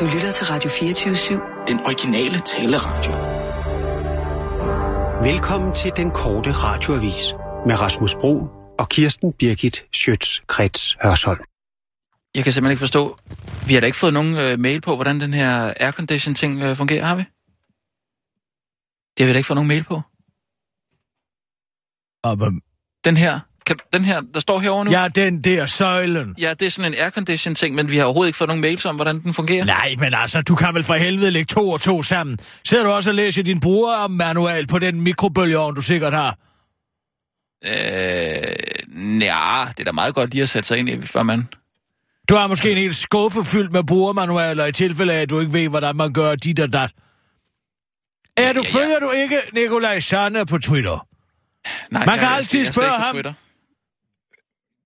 Du lytter til Radio 24-7. Den originale taleradio. Velkommen til den korte radioavis med Rasmus Bro og Kirsten Birgit Schøtz-Krets Hørsholm. Jeg kan simpelthen ikke forstå, vi har da ikke fået nogen øh, mail på, hvordan den her aircondition ting øh, fungerer, har vi? Det har vi da ikke fået nogen mail på. Og, hvem- Den her, kan, den her, der står herovre nu? ja, den der søjlen. ja, det er sådan en aircondition ting, men vi har overhovedet ikke fået nogen mails om, hvordan den fungerer. Nej, men altså, du kan vel for helvede lægge to og to sammen. Sidder du også og læser din brugermanual på den mikrobølgeovn, du sikkert har? Øh, ja, det er da meget godt lige at sætte sig ind i, før man... Du har måske en hel skuffe fyldt med brugermanualer i tilfælde af, at du ikke ved, hvordan man gør dit og dat. Er du, ja, ja. følger du ikke Nikolaj Sanne på Twitter? Nej, Man kan altid spørge ham.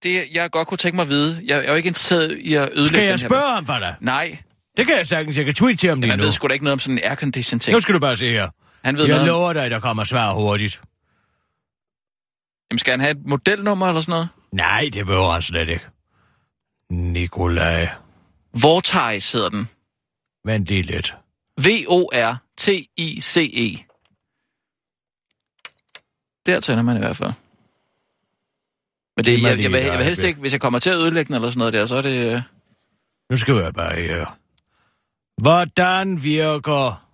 Det, jeg godt kunne tænke mig at vide, jeg, jeg er jo ikke interesseret i at ødelægge Skal den jeg her. spørge ham for dig? Nej, Det kan jeg sagtens. Jeg kan tweete til ham lige nu. ved sgu da ikke noget om sådan en aircondition ting. Nu skal du bare se her. Han ved Jeg noget om, lover dig, der kommer svar hurtigt. jamen, skal han have et modelnummer eller sådan noget? Nej, det behøver han slet ikke. Nikolaj. Vortex hedder den. Vent lige lidt. V-O-R-T-I-C-E. Der tænder man i hvert fald. Men det, mig jeg, jeg, vil, jeg vil helst ikke, hvis jeg kommer til at ødelægge den eller sådan noget der, så er det... øh, Nu skal jeg bare her. Hvordan virker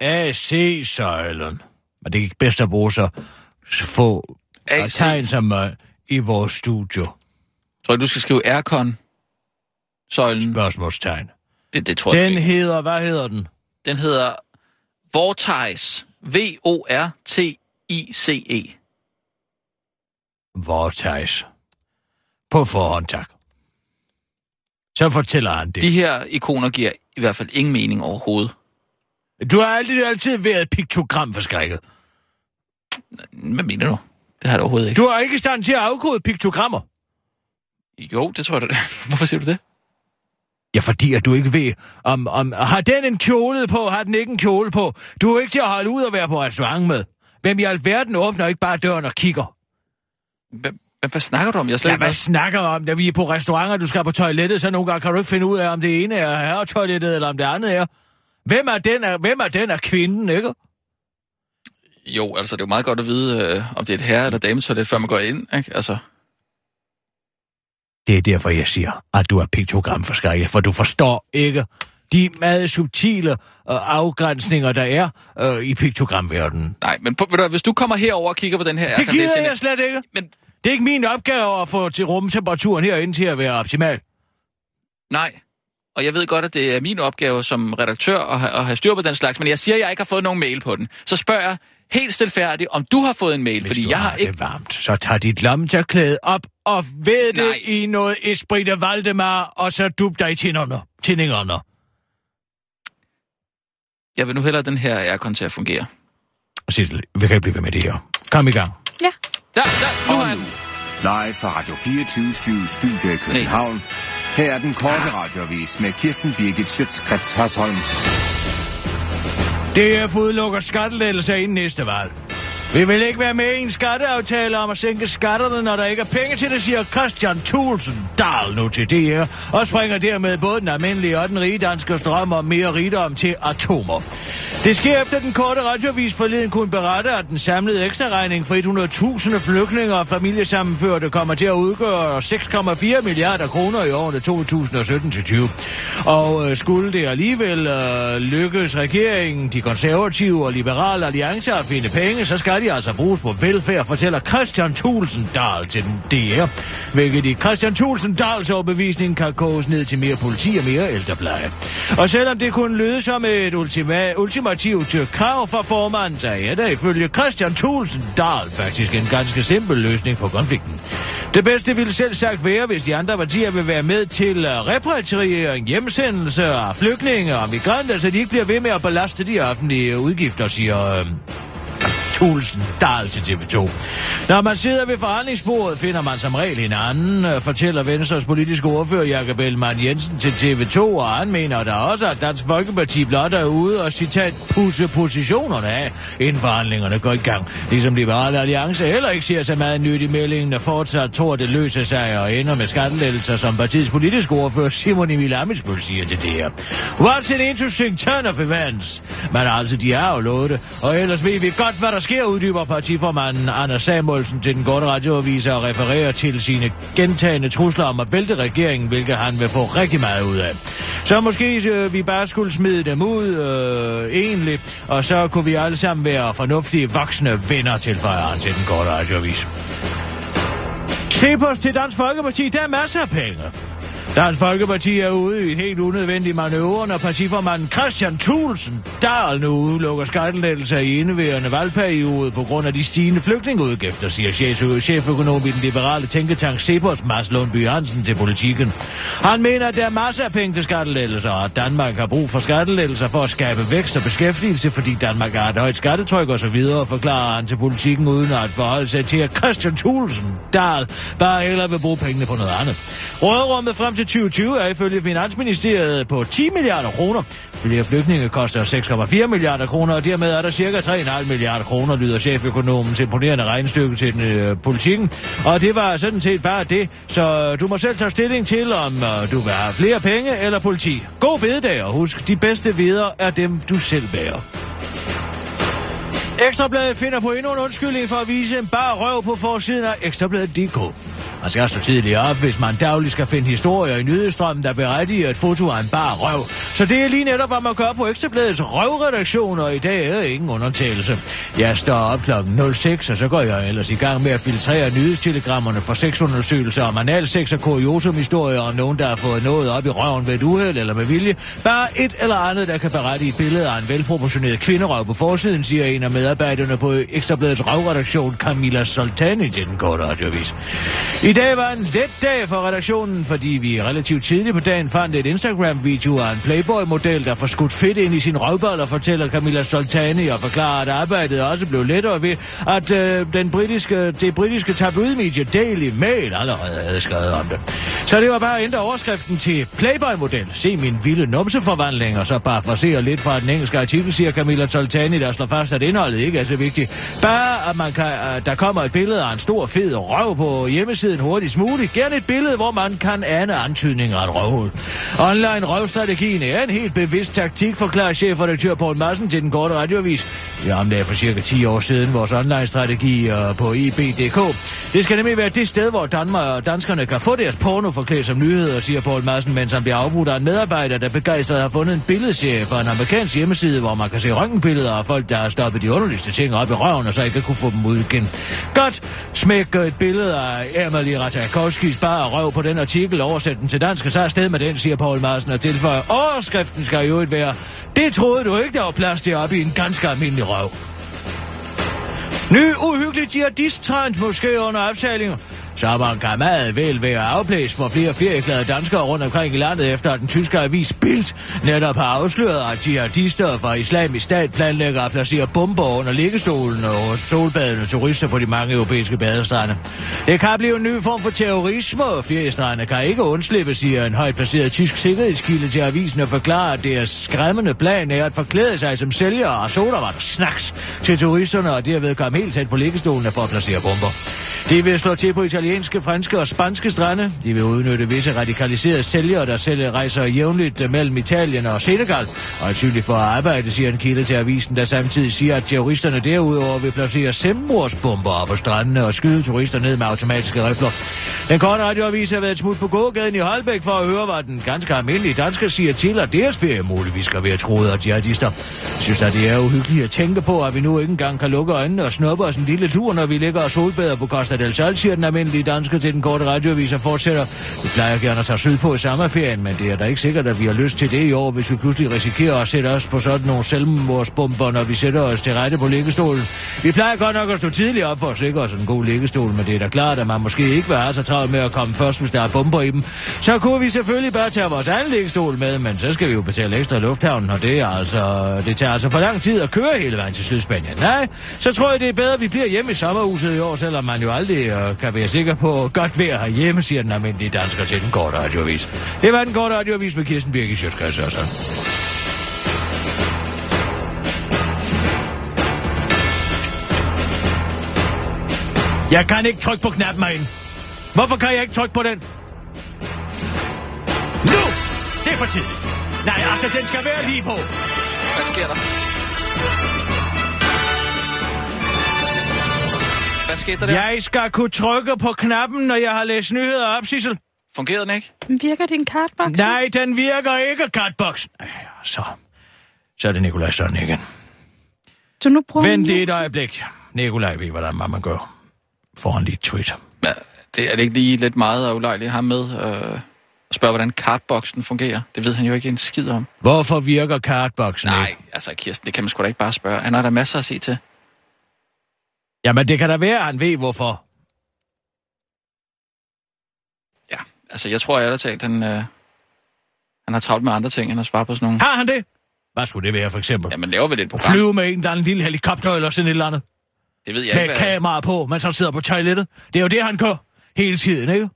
AC-søjlen? Men det er ikke bedst at bruge så få tegn som mig i vores studio. Tror jeg, du skal skrive aircon søjlen. Spørgsmålstegn. Det, det tror jeg Den ikke. hedder, hvad hedder den? Den hedder Vortex. V-O-R-T-I-C-E. Vortex. På forhånd, tak. Så fortæller han det. De her ikoner giver i hvert fald ingen mening overhovedet. Du har altid, altid været piktogramforskrækket. Hvad mener du? Det har jeg overhovedet ikke. Du er ikke i stand til at afkode piktogrammer. Jo, det tror jeg da. Hvorfor siger du det? Ja, fordi at du ikke ved, om, om... Har den en kjole på? Har den ikke en kjole på? Du er ikke til at holde ud og være på restaurant med. Hvem i alverden åbner ikke bare døren og kigger? Hvad, hvad, hvad snakker du om? Jeg er slet Ja, hvad snakker du om, da vi er på restauranter, du skal på toilettet, så nogle gange kan du ikke finde ud af, om det ene er herretoilettet, eller om det andet er. Hvem er den af, hvem er, den af kvinden, ikke? Jo, altså det er jo meget godt at vide, øh, om det er et herre- eller dametoilet, før man går ind. Ikke? Altså, Det er derfor, jeg siger, at du er piktogramforskrækket, for du forstår ikke de meget subtile øh, afgrænsninger, der er øh, i piktogramverdenen. nej, men på, ved du, hvis du kommer herover og kigger på den her Det gider jeg slet ikke. Men Det er ikke min opgave at få til rumtemperaturen herinde til at være optimal. nej, og jeg ved godt, at det er min opgave som redaktør at, have, at have styr på den slags, men jeg siger, at jeg ikke har fået nogen mail på den. Så spørger jeg helt stilfærdigt, om du har fået en mail, Hvis fordi jeg har har ikke... det varmt, så tag dit lommetørklæde op og ved det i noget Esprit de Valdemar, og så dub dig i tænderne. Tændingerne. Jeg vil nu hellere den her aircon til at fungere. Sissel, vi kan ikke blive ved med det her. Kom i gang. Der, der, nu har jeg den. Live fra Radio 24 Studio i København. Her er den korte radiovis med Kirsten Birgit Schøtzgrads Hasholm. DF udelukker skattelettelser inden næste valg. Vi vil ikke være med i en skatteaftale om at sænke skatterne, når der ikke er penge til det, siger Christian Thulsen Dahl nu til DR, og springer dermed både den almindelige og den rige danske strøm om mere rigdom til atomer. Det sker efter den korte radiovis forleden kunne berette, at den samlede ekstraregning for 100.000 flygtninge og familiesammenførte kommer til at udgøre 6,4 milliarder kroner i årene 2017-20. Og øh, skulle det alligevel øh, lykkes regeringen, de konservative og liberale alliancer at finde penge, så skal de altså bruges på velfærd, fortæller Christian Thulsen Dahl til den DR. Hvilket i Christian Thulsen Dahls overbevisning kan koges ned til mere politi og mere ældrepleje. Og selvom det kunne lyde som et ultima, ultimativt krav fra formanden, så er ifølge Christian Thulsen Dahl faktisk en ganske simpel løsning på konflikten. Det bedste ville selv sagt være, hvis de andre partier vil være med til øh, repatriering, hjemsendelse af flygtninge og migranter, så de ikke bliver ved med at belaste de offentlige udgifter, siger øh, Thulsen Dahl til TV2. Når man sidder ved forhandlingsbordet, finder man som regel hinanden, øh, fortæller Venstres politiske ordfører Jakob Ellemann Jensen til TV2, og han mener der også, at Dansk Folkeparti blot er ude og citat pusse positionerne af, inden forhandlingerne går i gang. Ligesom Liberale Alliance heller ikke ser så meget nyt i meldingen, og fortsat tror, det løser sig og ender med skattelettelser, som partiets politiske ordfører Simon Emil Amitsbøl siger til det her. What's an interesting turn of events? Men altså, de har jo lovet det, og ellers ved vi godt, hvad der sker, uddyber partiformanden Anders Samuelsen til den korte radioavis og refererer til sine gentagende trusler om at vælte regeringen, hvilket han vil få rigtig meget ud af. Så måske øh, vi bare skulle smide dem ud øh, egentlig, og så kunne vi alle sammen være fornuftige voksne venner til han til den korte radioavis. Se på os til Dansk Folkeparti, der er masser af penge. Dansk Folkeparti er ude i et helt unødvendigt manøvre, når partiformanden Christian Thulsen Dahl nu udelukker skattelettelser i indeværende valgperiode på grund af de stigende flygtningeudgifter, siger chef, cheføkonom i den liberale tænketank Cepos Mads Lundby Hansen til politikken. Han mener, at der er masser af penge til skattelettelser, og at Danmark har brug for skattelettelser for at skabe vækst og beskæftigelse, fordi Danmark har et højt skattetryk og så videre, forklarer han til politikken uden at forholde sig til, at Christian Thulsen Dahl bare hellere vil bruge pengene på noget andet. Råderummet frem til 2020 er ifølge Finansministeriet på 10 milliarder kroner. Flere flygtninge koster 6,4 milliarder kroner, og dermed er der cirka 3,5 milliarder kroner, lyder cheføkonomens imponerende regnestykke til den øh, politikken. Og det var sådan set bare det, så øh, du må selv tage stilling til, om øh, du vil have flere penge eller politi. God bededag, og husk, de bedste videre er dem, du selv bærer. Ekstrabladet finder på endnu en undskyldning for at vise en bar røv på forsiden af Ekstrabladet.dk. Man skal stå tidligt op, hvis man dagligt skal finde historier i nyhedsstrømmen, der berettiger et foto af en bar røv. Så det er lige netop, hvad man gør på Ekstrabladets røvredaktion, og i dag er ingen undtagelse. Jeg står op klokken 06, og så går jeg ellers i gang med at filtrere nyhedstelegrammerne for sexundersøgelser om analsex og kuriosumhistorier om nogen, der har fået noget op i røven ved et uheld eller med vilje. Bare et eller andet, der kan berette et billede af en velproportioneret kvinderøv på forsiden, siger en af medarbejderne på Ekstrabladets røvredaktion, Camilla Soltani, til den korte radiovis. I dag var en let dag for redaktionen, fordi vi relativt tidligt på dagen fandt et Instagram-video af en Playboy-model, der får skudt fedt ind i sin røvbold og fortæller Camilla Soltani og forklarer, at arbejdet også blev lettere ved, at øh, den britiske, det britiske tabloidmedie Daily Mail allerede havde skrevet om det. Så det var bare at ændre overskriften til Playboy-model. Se min vilde numseforvandling, og så bare forsere lidt fra den engelske artikel, siger Camilla Soltani, der slår fast, at indholdet ikke er så vigtigt. Bare at man kan, øh, der kommer et billede af en stor fed røv på hjemmesiden hurtigst muligt. Gerne et billede, hvor man kan ane antydninger af et røvhul. Online røvstrategien er en helt bevidst taktik, forklarer chefredaktør Poul Madsen til den korte radioavis. Det omlagde for cirka 10 år siden vores online-strategi øh, på IB.dk. Det skal nemlig være det sted, hvor Danmark og danskerne kan få deres porno forklædt som nyheder, siger Poul Madsen, mens han bliver afbrudt af en medarbejder, der begejstret har fundet en billedserie fra en amerikansk hjemmeside, hvor man kan se røntgenbilleder af folk, der har stoppet de underligste ting op i røven, og så ikke kunne få dem ud igen. Godt smæk et billede af Natalie Ratajkowskis sparer røv på den artikel, oversæt den til dansk, og så er med den, siger Paul Madsen og tilføjer. Overskriften skal jo ikke være, det troede du ikke, der var plads til op i en ganske almindelig røv. Ny uhyggelig jihadist-trend måske under opsejlinger. Sommeren kan meget vel være afblæst for flere ferieglade danskere rundt omkring i landet, efter at den tyske avis Bild netop har afsløret, at jihadister fra islamisk stat planlægger at placere bomber under liggestolen og solbadende turister på de mange europæiske badestrande. Det kan blive en ny form for terrorisme, og feriestrande kan ikke undslippe, siger en højt placeret tysk sikkerhedskilde til avisen og forklarer, at deres skræmmende plan er at forklæde sig som sælgere af sodavand og snacks til turisterne, og derved komme helt tæt på liggestolene for at placere bomber. De vil slå til på italienske, franske og spanske strande. De vil udnytte visse radikaliserede sælgere, der selv rejser jævnligt mellem Italien og Senegal. Og er tydeligt for at arbejde, siger en kilde til avisen, der samtidig siger, at terroristerne derudover vil placere selvmordsbomber på strandene og skyde turister ned med automatiske rifler. Den korte radioavis har været et smut på gågaden i Holbæk for at høre, hvad den ganske almindelige dansker siger til, at deres ferie muligvis skal være troet af jihadister. Jeg synes, at det er uhyggeligt at tænke på, at vi nu ikke engang kan lukke øjnene og snuppe os en lille tur, når vi ligger og solbader på Costa del Sol, siger den almindelige de danske til den korte radioavis og fortsætter. Vi plejer gerne at tage sydpå i sommerferien, men det er da ikke sikkert, at vi har lyst til det i år, hvis vi pludselig risikerer at sætte os på sådan nogle selvmordsbomber, når vi sætter os til rette på liggestolen. Vi plejer godt nok at stå tidligt op for at sikre os en god liggestol, men det er da klart, at man måske ikke vil have så travlt med at komme først, hvis der er bomber i dem. Så kunne vi selvfølgelig bare tage vores egen liggestol med, men så skal vi jo betale ekstra i lufthavnen, og det, er altså, det tager altså for lang tid at køre hele vejen til Sydspanien. Nej, så tror jeg, det er bedre, at vi bliver hjemme i sommerhuset i år, selvom man jo aldrig øh, kan være sikker på godt vejr herhjemme, siger den almindelige dansker til den korte radioavis. Det var den korte radioavis med Kirsten Birke, i og sådan. Jeg kan ikke trykke på knappen herinde. Hvorfor kan jeg ikke trykke på den? Nu! Det er for tidligt. Nej, altså, den skal være lige på. Hvad sker der? Skete der der? Jeg skal kunne trykke på knappen, når jeg har læst nyheder op, Sissel. Fungerede den ikke? Virker din kartboks? Nej, den virker ikke, kartboks. Så, så er det Nikolaj Søren igen. Så nu prøver Vent lige et øjeblik. Nikolaj ved, hvordan man gør. Foran dit tweet. Ja, det er det ikke lige lidt meget at ulejlige ham med øh, at spørge, hvordan kartboksen fungerer. Det ved han jo ikke en skid om. Hvorfor virker kartboksen Nej, ikke? altså Kirsten, det kan man sgu da ikke bare spørge. Han har der masser at se til. Jamen, det kan da være, at han ved, hvorfor. Ja, altså jeg tror ærligt talt, han, øh, han har travlt med andre ting, end at svare på sådan nogle... Har han det? Hvad skulle det være, for eksempel? Ja, man laver vel et program. Flyve med en, der er en lille helikopter eller sådan et eller andet. Det ved jeg med ikke, hvad... kamera på, mens han sidder på toilettet. Det er jo det, han gør hele tiden, ikke?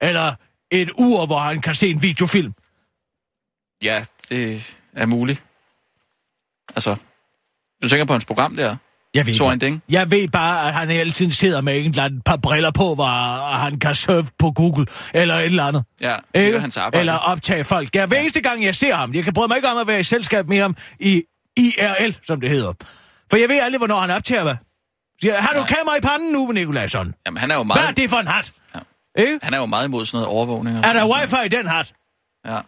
Eller et ur, hvor han kan se en videofilm. Ja, det er muligt. Altså, du tænker på hans program der? Jeg ved, Så ikke. en ding? jeg ved bare, at han hele tiden sidder med en eller anden par briller på, hvor han kan surfe på Google eller et eller andet. Ja, det Ikke? hans arbejde. Eller optage folk. Ja, hver eneste gang, jeg ser ham. Jeg kan bryde mig ikke om at være i selskab med ham i IRL, som det hedder. For jeg ved aldrig, hvornår han optager hvad. Siger, har du Nej. kamera i panden nu, Nikolajsson? Jamen, han er jo Hvad er meget, det for en hat? Ja. Ikke? han er jo meget imod sådan noget overvågning. Er der wifi i den hat? Ja.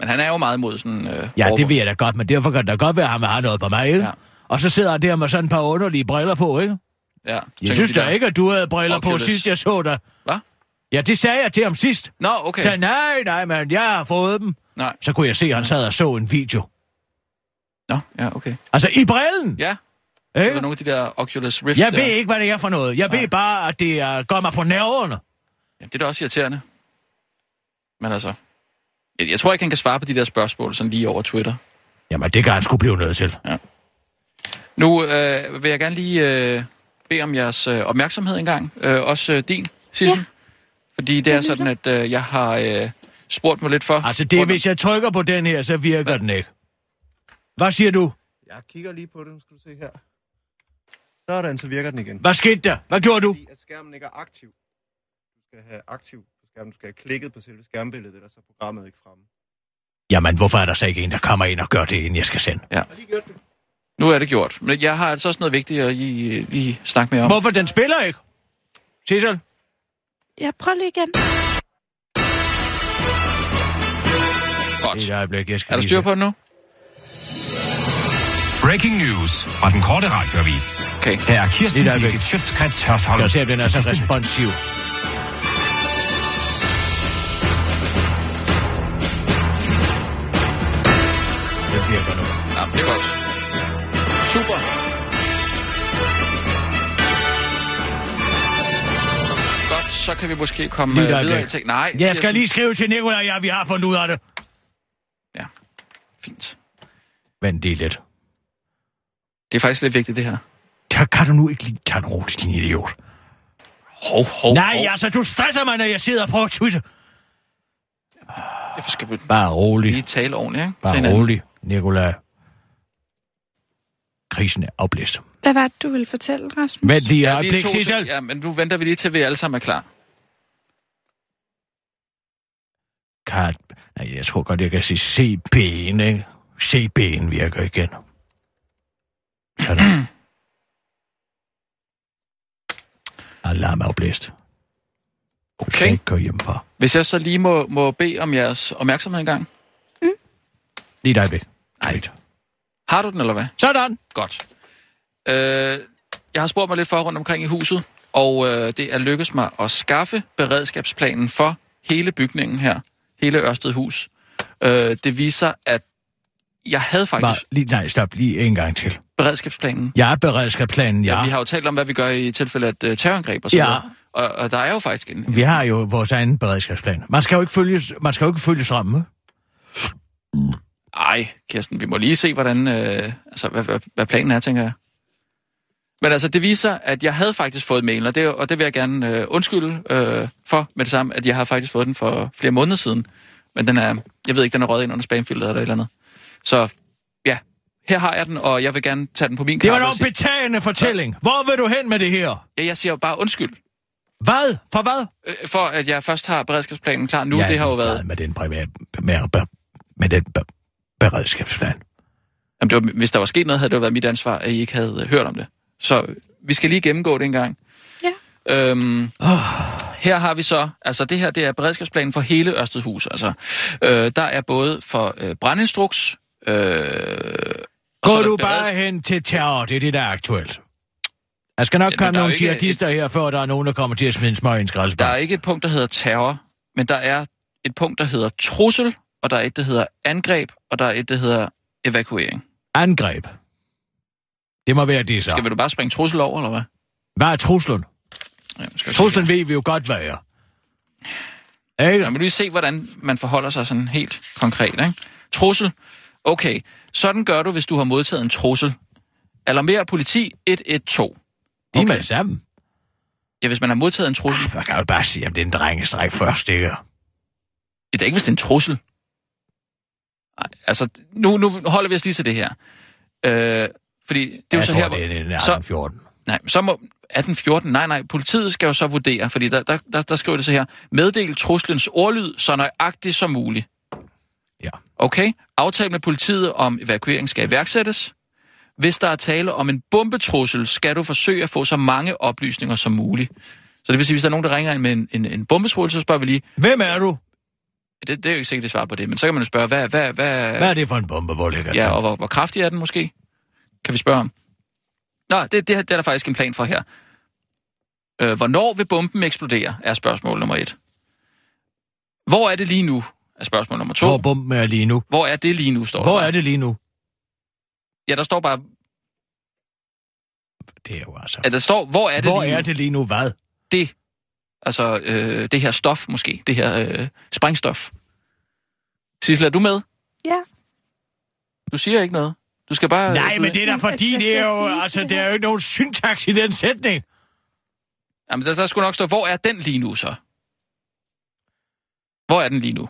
Men han er jo meget imod sådan... Øh, Ja, det ved jeg da godt, men derfor kan det da godt være, at han have noget på mig, ikke? Ja. Og så sidder han der med sådan et par underlige briller på, ikke? Ja. Jeg synes de da der- ikke, at du havde briller på Oculus. sidst, jeg så dig. Hvad? Ja, det sagde jeg til ham sidst. Nå, okay. Så nej, nej, men jeg har fået dem. Nej. Så kunne jeg se, at han sad og så en video. Nå, ja, okay. Altså, i brillen! Ja, det Ikke? var nogle af de der Oculus Rift Jeg der. ved ikke, hvad det er for noget. Jeg ved bare, at det er, går mig på nerverne. Ja, det er da også irriterende. Men altså... Jeg, jeg tror ikke, han kan svare på de der spørgsmål sådan lige over Twitter. Jamen, det kan han skulle blive nødt til. Nu øh, vil jeg gerne lige øh, bede om jeres øh, opmærksomhed engang. Øh, også øh, din, Sissel. Ja. Fordi det er sådan, at øh, jeg har øh, spurgt mig lidt for... Altså, det er, hvis jeg trykker på den her, så virker den ikke. Hvad siger du? Jeg kigger lige på den, skal du se her. Sådan, så virker den igen. Hvad skete der? Hvad gjorde du? Fordi at skærmen ikke er aktiv. Du skal have aktiv på skærmen. Du skal have klikket på selve skærmbilledet, ellers er programmet ikke fremme. Jamen, hvorfor er der så ikke en, der kommer ind og gør det, inden jeg skal sende? Har de gjort det? Nu er det gjort. Men jeg har altså også noget vigtigt at lige, lige snakke med om. Hvorfor den spiller ikke? Sissel? Jeg prøver lige igen. Godt. Et øjeblik, jeg skal Er der styr på det nu? Breaking news fra den korte radioavis. Okay. Her er Kirsten. Birgit Schøtzgrads Hørsholm. Jeg ser, om den er så responsiv. Den virker nu. Ja, det er godt. Så kan vi måske komme Lige øh, videre i ting. Nej, Jeg skal lige skrive til Nicolaj, ja, vi har fundet ud af det. Ja, fint. Vent lige lidt. Det er faktisk lidt vigtigt, det her. Kan, kan du nu ikke lige tage en ro til din idiot? Hov, hov, Nej, hov. altså, du stresser mig, når jeg sidder på Twitter. Det skal vi Bare rolig. lige tale ordentligt, ikke? Bare rolig, Nicolaj. Krisen er oplæst. Hvad var det, du ville fortælle, Rasmus? Vent lige et Ja, vi er øjeblik, to Sissel. Ja, men nu venter vi lige til, vi alle sammen er klar. Kat. Nej, jeg tror godt, jeg kan sige CB'en, ikke? CB'en virker igen. Sådan. Alarm er oplæst. Du skal Okay. ikke gå hjemmefra. Hvis jeg så lige må, må bede om jeres opmærksomhed en gang. Lige et øjeblik. Ej. Tweet. Har du den, eller hvad? Sådan. Godt. Øh, jeg har spurgt mig lidt for rundt omkring i huset, Og øh, det er lykkedes mig at skaffe beredskabsplanen for hele bygningen her, hele Ørsted Hus. Øh, det viser, at jeg havde faktisk Bare, lige, nej, stop lige en gang til. beredskabsplanen. Ja, beredskabsplanen, ja. Ja. Vi har jo talt om, hvad vi gør i tilfælde af et uh, terrorangreb og så Ja. videre. Og, og der er jo faktisk en... Vi har jo vores egen beredskabsplan. Man skal jo ikke følge, man skal jo ikke følge strømmen. Ej, Kirsten, vi må lige se, hvordan, øh, altså, hvad, hvad, hvad planen er, tænker jeg. Men altså, det viser, at jeg havde faktisk fået mailen, og det, og det vil jeg gerne øh, undskylde øh, for med det samme, at jeg har faktisk fået den for flere måneder siden. Men den er, jeg ved ikke, den er røget ind under spamfilteret eller et eller andet. Så ja, her har jeg den, og jeg vil gerne tage den på min Det var sige- betagende fortælling. Hvor vil du hen med det her? Ja, jeg siger jo bare undskyld, Hvad? For hvad? øh, for at jeg først har beredskabsplanen klar nu. Jeg det har jo været... Med den, privat, med, med, med den be, beredskabsplan. Jamen, det var, hvis der var sket noget, havde det jo været mit ansvar, at I ikke havde øh, hørt om det. Så vi skal lige gennemgå det en gang. Ja. Øhm, oh. Her har vi så, altså det her, det er beredskabsplanen for hele Ørstedhus. Altså, øh, der er både for øh, brandinstruks, øh, Gå du beredsk- bare hen til terror, det er det, der er aktuelt. Der skal nok men komme der nogle jihadister her, før der er nogen, der kommer til at smide en smøg i en Der er ikke et punkt, der hedder terror, men der er et punkt, der hedder trussel, og der er et, der hedder angreb, og der er et, der hedder evakuering. Angreb. Det må være det så. Skal vi du bare springe trussel over, eller hvad? Hvad er truslen? Ja, skal. Truslen ved vi jo godt, hvad er. Ikke? Ja, men lige se, hvordan man forholder sig sådan helt konkret. Ikke? Trussel. Okay, sådan gør du, hvis du har modtaget en trussel. Alarmer politi 112. De er med sammen. Ja, hvis man har modtaget en trussel. Man kan jo bare sige, om det er en drengestræk først, ikke? Det er ikke, hvis det er en trussel. Altså, nu, nu holder vi os lige til det her. Øh, fordi det er jo Jeg så tror, her, det er en så- 18-14. Nej, så må 1814. Nej, nej, politiet skal jo så vurdere, fordi der, der, der, der skriver det så her. Meddel truslens ordlyd så nøjagtigt som muligt. Ja. Okay? Aftale med politiet om evakuering skal iværksættes. Hvis der er tale om en bombetrussel, skal du forsøge at få så mange oplysninger som muligt. Så det vil sige, hvis der er nogen, der ringer ind med en, en, en bombetrussel, så spørger vi lige, Hvem er du? det, det er jo ikke sikkert, det svarer på det, men så kan man jo spørge, hvad, hvad, hvad, Hvad er det for en bombe? Hvor ligger Ja, den? og hvor, hvor kraftig er den måske? Kan vi spørge om. Nå, det, det, det er der faktisk en plan for her. Øh, hvornår vil bomben eksplodere, er spørgsmål nummer et. Hvor er det lige nu, er spørgsmål nummer to. Hvor bomben er lige nu? Hvor er det lige nu, står der. Hvor bare. er det lige nu? Ja, der står bare, Det er jo altså... at der står, hvor er det Hvor lige er nu? det lige nu? Hvad? det? Altså, øh, det her stof måske, det her øh, sprængstof. Sissel, er du med? Ja. Du siger ikke noget. Du skal bare... Nej, men det er da fordi, det er jo... Altså, der er jo ikke nogen syntaks i den sætning. Jamen, der, der skulle nok stå, hvor er den lige nu så? Hvor er den lige nu?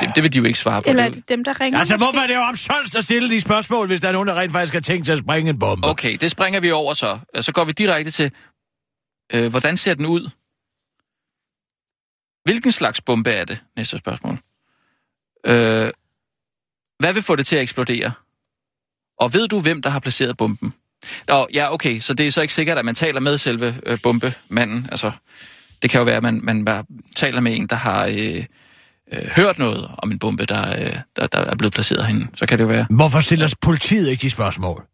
Det, det vil de jo ikke svare på. Eller er Det- det dem, der ringer? Altså, måske? hvorfor er det jo omsonst at stille de spørgsmål, hvis der er nogen, der rent faktisk har tænkt sig at springe en bombe? Okay, det springer vi over så. Så går vi direkte til, øh, hvordan ser den ud? Hvilken slags bombe er det? Næste spørgsmål. Øh, hvad vil få det til at eksplodere? Og ved du, hvem der har placeret bomben? Nå, ja, okay, så det er så ikke sikkert, at man taler med selve øh, bombemanden. Altså, det kan jo være, at man, man bare taler med en, der har øh, øh, hørt noget om en bombe, der, øh, der, der er blevet placeret henne. Så kan det jo være... Hvorfor stiller politiet ikke de spørgsmål?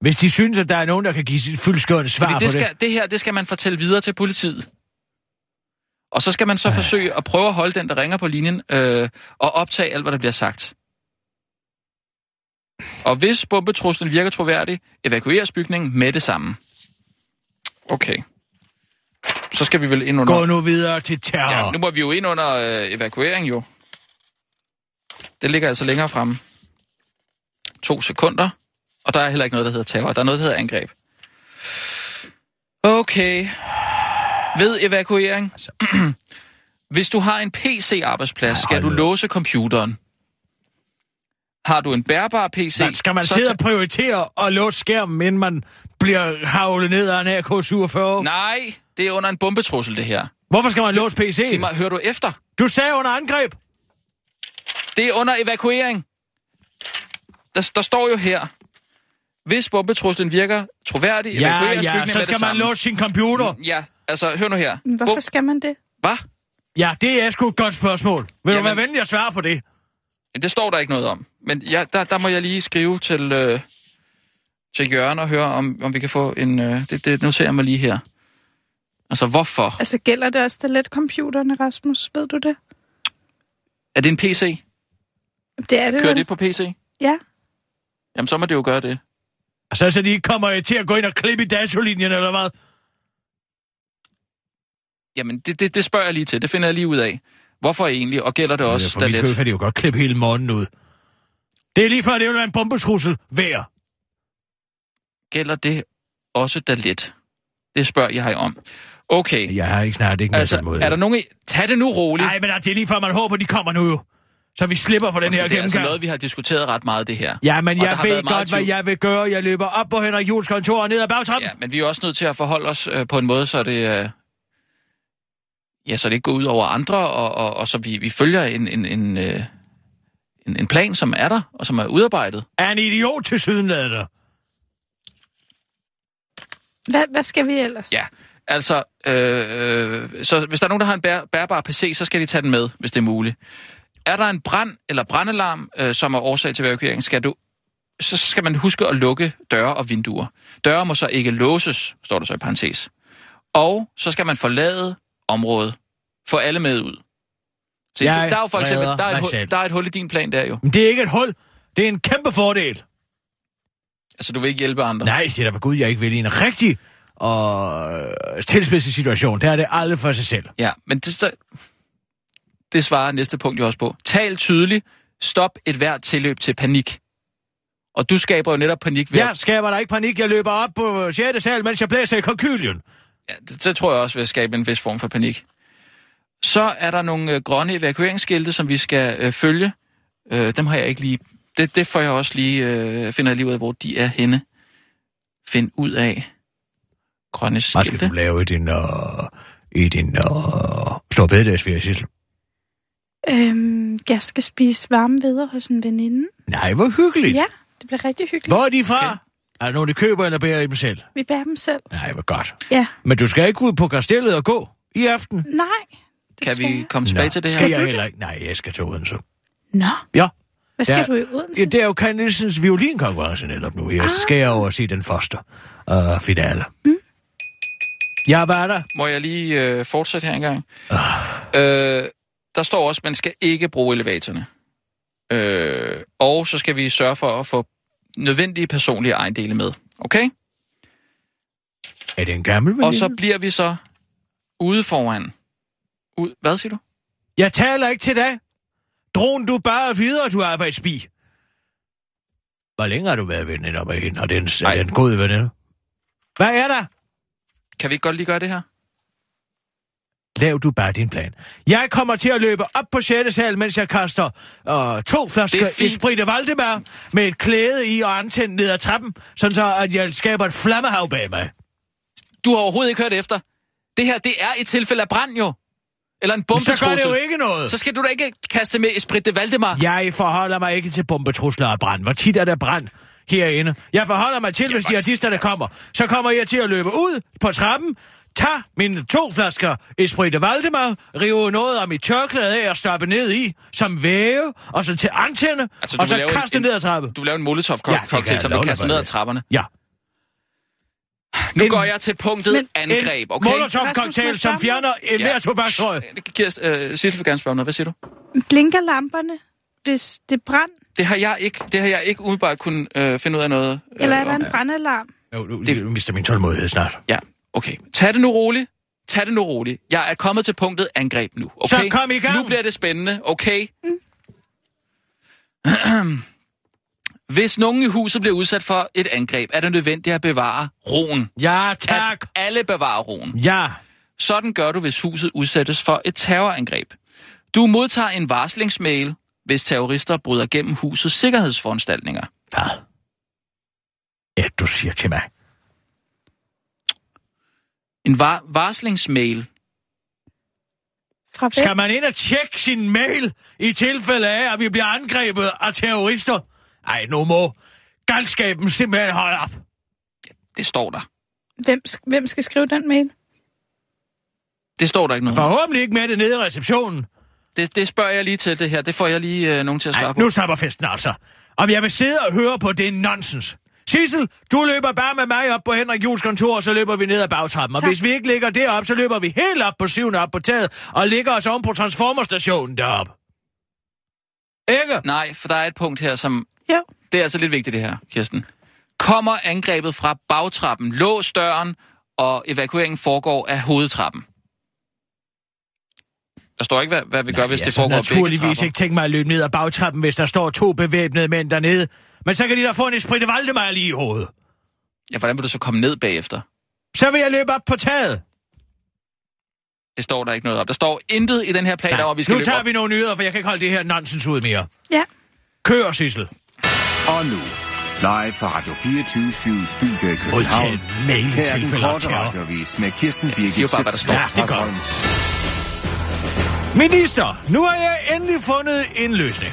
Hvis de synes, at der er nogen, der kan give sit fyldskørende svar Fordi på det, skal, det. det. det her, det skal man fortælle videre til politiet. Og så skal man så Øh. forsøge at prøve at holde den, der ringer på linjen, øh, og optage alt, hvad der bliver sagt. Og hvis bombetruslen virker troværdig, evakueres bygningen med det samme. Okay. Så skal vi vel ind under... Gå nu videre til terror. Ja, nu må vi jo ind under øh, evakuering jo. Det ligger altså længere fremme. To sekunder. Og der er heller ikke noget, der hedder terror. Der er noget, der hedder angreb. Okay. Ved evakuering. Hvis du har en PC-arbejdsplads, skal du låse computeren. Har du en bærbar PC... Men skal man så sidde og prioritere og låse skærmen, inden man bliver havlet ned af en AK-47? Nej, det er under en bombetrussel, det her. Hvorfor skal man låse PC? Sig mig, hører du efter? Du sagde under angreb. Det er under evakuering. Der, der står jo her, hvis bombetruslen virker troværdig, Ja, evakueres ja, bygningen så skal man låse sin computer. Ja, altså, hør nu her. Hvorfor skal man det? Hvad? Ja, det er sgu et godt spørgsmål. Vil du Jamen- være venlig at svare på det? Det står der ikke noget om. Men ja, der, der må jeg lige skrive til, øh, til Jørgen og høre, om, om vi kan få en... Øh, det, det noterer jeg mig lige her. Altså, hvorfor? Altså, gælder det også letcomputerne, Rasmus? Ved du det? Er det en PC? Det er det Kører vel? det på PC? Ja. Jamen, så må det jo gøre det. Så, så de ikke kommer til at gå ind og klippe i datolinjen, eller hvad? Jamen, det, det, det spørger jeg lige til. Det finder jeg lige ud af. Hvorfor egentlig? Og gælder det også ja, for vi da skal let? kan de jo godt klippe hele morgenen ud. Det er lige før, det være en bombetrussel værd. Gælder det også da let? Det spørger jeg om. Okay. Jeg har ikke snart ikke altså, noget måde. er der nogen... i- Tag det nu roligt. Nej, men det er lige før, man håber, de kommer nu jo. Så vi slipper for den her det er altså gennemgang. noget, vi har diskuteret ret meget, det her. Ja, men Og jeg ved godt, hvad jeg vil gøre. Jeg løber op på Henrik Jules kontor og ned ad bagtrappen. Ja, men vi er også nødt til at forholde os øh, på en måde, så det... Øh, ja, så det ikke går ud over andre, og, og, og så vi, vi følger en, en, en, øh, en, en plan, som er der, og som er udarbejdet. Er en idiot til sydenladende. Hvad, hvad skal vi ellers? Ja, altså, øh, øh, så hvis der er nogen, der har en bær, bærbar PC, så skal de tage den med, hvis det er muligt. Er der en brand eller brandalarm, øh, som er årsag til evakuering, skal du, så skal man huske at lukke døre og vinduer. Døre må så ikke låses, står der så i parentes. Og så skal man forlade området. Få alle med ud. Se, Jeg der er jo for eksempel der er, et hul, der er et hul i din plan der jo. Men det er ikke et hul. Det er en kæmpe fordel. Altså, du vil ikke hjælpe andre. Nej, det er da for gud, jeg ikke vil i en rigtig og øh, tilspidset situation. Der er det aldrig for sig selv. Ja, men det, så, det svarer næste punkt jo også på. Tal tydeligt. Stop et hvert tilløb til panik. Og du skaber jo netop panik ved... Jeg at- skaber der ikke panik. Jeg løber op på 6. sal, mens jeg blæser i konkylien. Ja, det, det tror jeg også vil skabe en vis form for panik. Så er der nogle øh, grønne evakueringsskilte, som vi skal øh, følge. Øh, dem har jeg ikke lige... Det, det får jeg også lige... Øh, finder jeg lige ud af, hvor de er henne. Find ud af grønne Hvad skal skilte. du lave i din, øh, i din øh, store bededagsferie, Sissel? Øhm, jeg skal spise varme videre hos en veninde. Nej, hvor hyggeligt. Ja, det bliver rigtig hyggeligt. Hvor er de fra? Okay. Er der nogen, der køber eller bærer i dem selv? Vi bærer dem selv. Nej, hvor godt. Ja. Men du skal ikke ud på kastellet og gå i aften? Nej. Kan vi komme tilbage til det skal her? jeg du heller ikke. Nej, jeg skal til Odense. Nå, Ja. hvad skal Ja. du i Odense? Ja, det er jo Kai Nielsens violinkonkurrence netop nu. Jeg skal jeg over og se den første uh, finale. Mm. Jeg var der. Må jeg lige øh, fortsætte her engang? Øh, der står også, at man skal ikke bruge elevatorerne. Øh, og så skal vi sørge for at få nødvendige personlige ejendele med. Okay? Er det en gammel veninde? Og så bliver vi så ude foran. Ud, hvad siger du? Jeg taler ikke til dig. Dron du bare videre, du arbejdsbi. Hvor længe har du været veninde med hende, og den, den gode veninde? Hvad er der? Kan vi ikke godt lige gøre det her? Lav du bare din plan. Jeg kommer til at løbe op på 6. sal, mens jeg kaster øh, to flasker er fint. Esprit Valdemar med et klæde i og antændt ned ad trappen, sådan så at jeg skaber et flammehav bag mig. Du har overhovedet ikke hørt efter. Det her, det er et tilfælde af brand jo. Eller en Så gør det jo ikke noget. Så skal du da ikke kaste med Esprit de Valdemar. Jeg forholder mig ikke til bombetrusler og brand. Hvor tit er der brand herinde? Jeg forholder mig til, hvis jihadisterne kommer. Så kommer jeg til at løbe ud på trappen, tage mine to flasker Esprit de Valdemar, rive noget af mit tørklæde af og stoppe ned i, som væve, og så til antænde, Altså, du og så en- kaste en- ned ad trappen. Du vil lave en Ja, molotov-cocktail, som du kaster ned ad trapperne. Ja. Nu En- går jeg til punktet Men- angreb, En okay? molotov-cocktail, som fjerner enhver tobaksrøg. Kirsten, øh, Sissel vil gerne spørge noget. Hvad siger du? Blinker lamperne, hvis det brænder? Det har jeg ikke, det har jeg ikke umiddelbart kunne øh, finde ud af noget. Øh, Eller er der om. en brandalarm? Jo, du, Det- mister min tålmodighed snart. Ja, okay. Tag det nu roligt. Tag det nu roligt. Jeg er kommet til punktet angreb nu, okay? Så kom i gang. Nu bliver det spændende, okay? Hvis nogen i huset bliver udsat for et angreb, er det nødvendigt at bevare roen. Ja, tak. At alle bevarer roen. Ja. Sådan gør du, hvis huset udsættes for et terrorangreb. Du modtager en varslingsmail, hvis terrorister bryder gennem husets sikkerhedsforanstaltninger. Hvad? Ja, du siger til mig. En var- varslingsmail. Fra hvem? Skal man ind og tjekke sin mail i tilfælde af, at vi bliver angrebet af terrorister? Ej, nu må galskaben simpelthen holde op. Det står der. Hvem, hvem skal skrive den mail? Det står der ikke noget. om. Forhåbentlig ikke med det nede i receptionen. Det, det spørger jeg lige til det her. Det får jeg lige øh, nogen til at svare Ej, på. nu stopper festen altså. Om jeg vil sidde og høre på det nonsens. Sissel, du løber bare med mig op på Henrik Jules kontor, og så løber vi ned ad bagtrappen. Og Tak. hvis vi ikke ligger derop, så løber vi helt op på syvende op på taget, og ligger os oven på transformerstationen derop. Ikke? Nej, for der er et punkt her, som... Jo. Det er altså lidt vigtigt, det her, Kirsten. Kommer angrebet fra bagtrappen, lås døren, og evakueringen foregår af hovedtrappen? Der står ikke, hvad, hvad vi gør, hvis jeg det foregår naturligvis ikke tænkt mig at løbe ned ad bagtrappen, hvis der står to bevæbnede mænd dernede. Men så kan de da få en esprit Valdemar lige i hovedet. Ja, hvordan vil du så komme ned bagefter? Så vil jeg løbe op på taget. Det står der ikke noget om. Der står intet i den her plan, over, vi skal nu løbe tager op. vi nogle nyheder, for jeg kan ikke holde det her nonsens ud mere. Ja. Kør, Sissel. Og nu, live fra Radio 24 Studio i København. I Her er den korte radiovis med Kirsten Birgit siger bare, hvad der står. Ja, det Hørsholm. Minister, nu har jeg endelig fundet en løsning.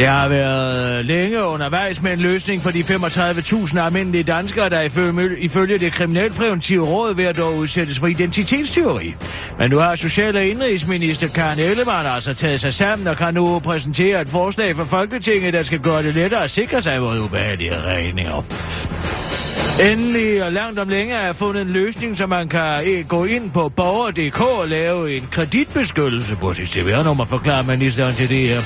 Jeg har været længe undervejs med en løsning for de 35.000 almindelige danskere, der ifølge, ifølge det kriminalpræventive råd ved at dog udsættes for identitetstyveri. Men nu har Social- og Indrigsminister Karen Ellemann altså taget sig sammen og kan nu præsentere et forslag for Folketinget, der skal gøre det lettere at sikre sig mod ubehagelige regninger. Endelig og langt om længe har fundet en løsning, så man kan eh, gå ind på borger.dk og lave en kreditbeskyttelse på sit CVR-nummer, forklarer ministeren til det her.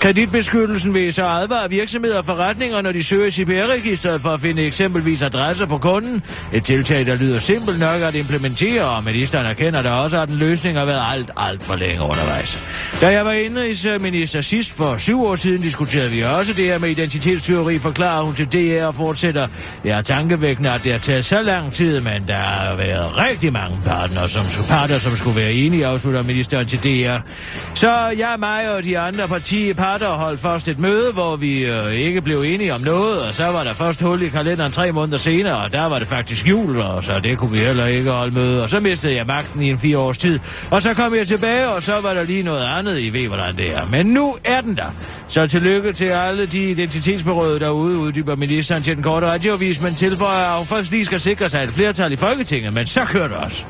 Kreditbeskyttelsen vil så advare virksomheder og forretninger, når de søger CPR-registeret for at finde eksempelvis adresser på kunden. Et tiltag, der lyder simpelt nok at implementere, og ministeren erkender da også, at den løsning har været alt, alt for længe undervejs. Da jeg var indrigsminister eh, sidst for syv år siden, diskuterede vi også det her med identitetsteori, forklarer hun til DR og fortsætter. Jeg er tankevækkende, at det har taget så lang tid, men der har været rigtig mange partner, som, parter, som skulle være enige, afslutter ministeren til DR. Så jeg, mig og de andre partier parter holdt først et møde, hvor vi øh, ikke blev enige om noget, og så var der først hul i kalenderen tre måneder senere, og der var det faktisk jul, og så det kunne vi heller ikke holde møde, og så mistede jeg magten i en fire års tid, og så kom jeg tilbage, og så var der lige noget andet, I ved, hvordan det er. Men nu er den der. Så tillykke til alle de identitetsberøvede derude, uddyber ministeren til den korte radiovis, men tilføjer, at hun først lige skal sikre sig et flertal i Folketinget, men så kører det også.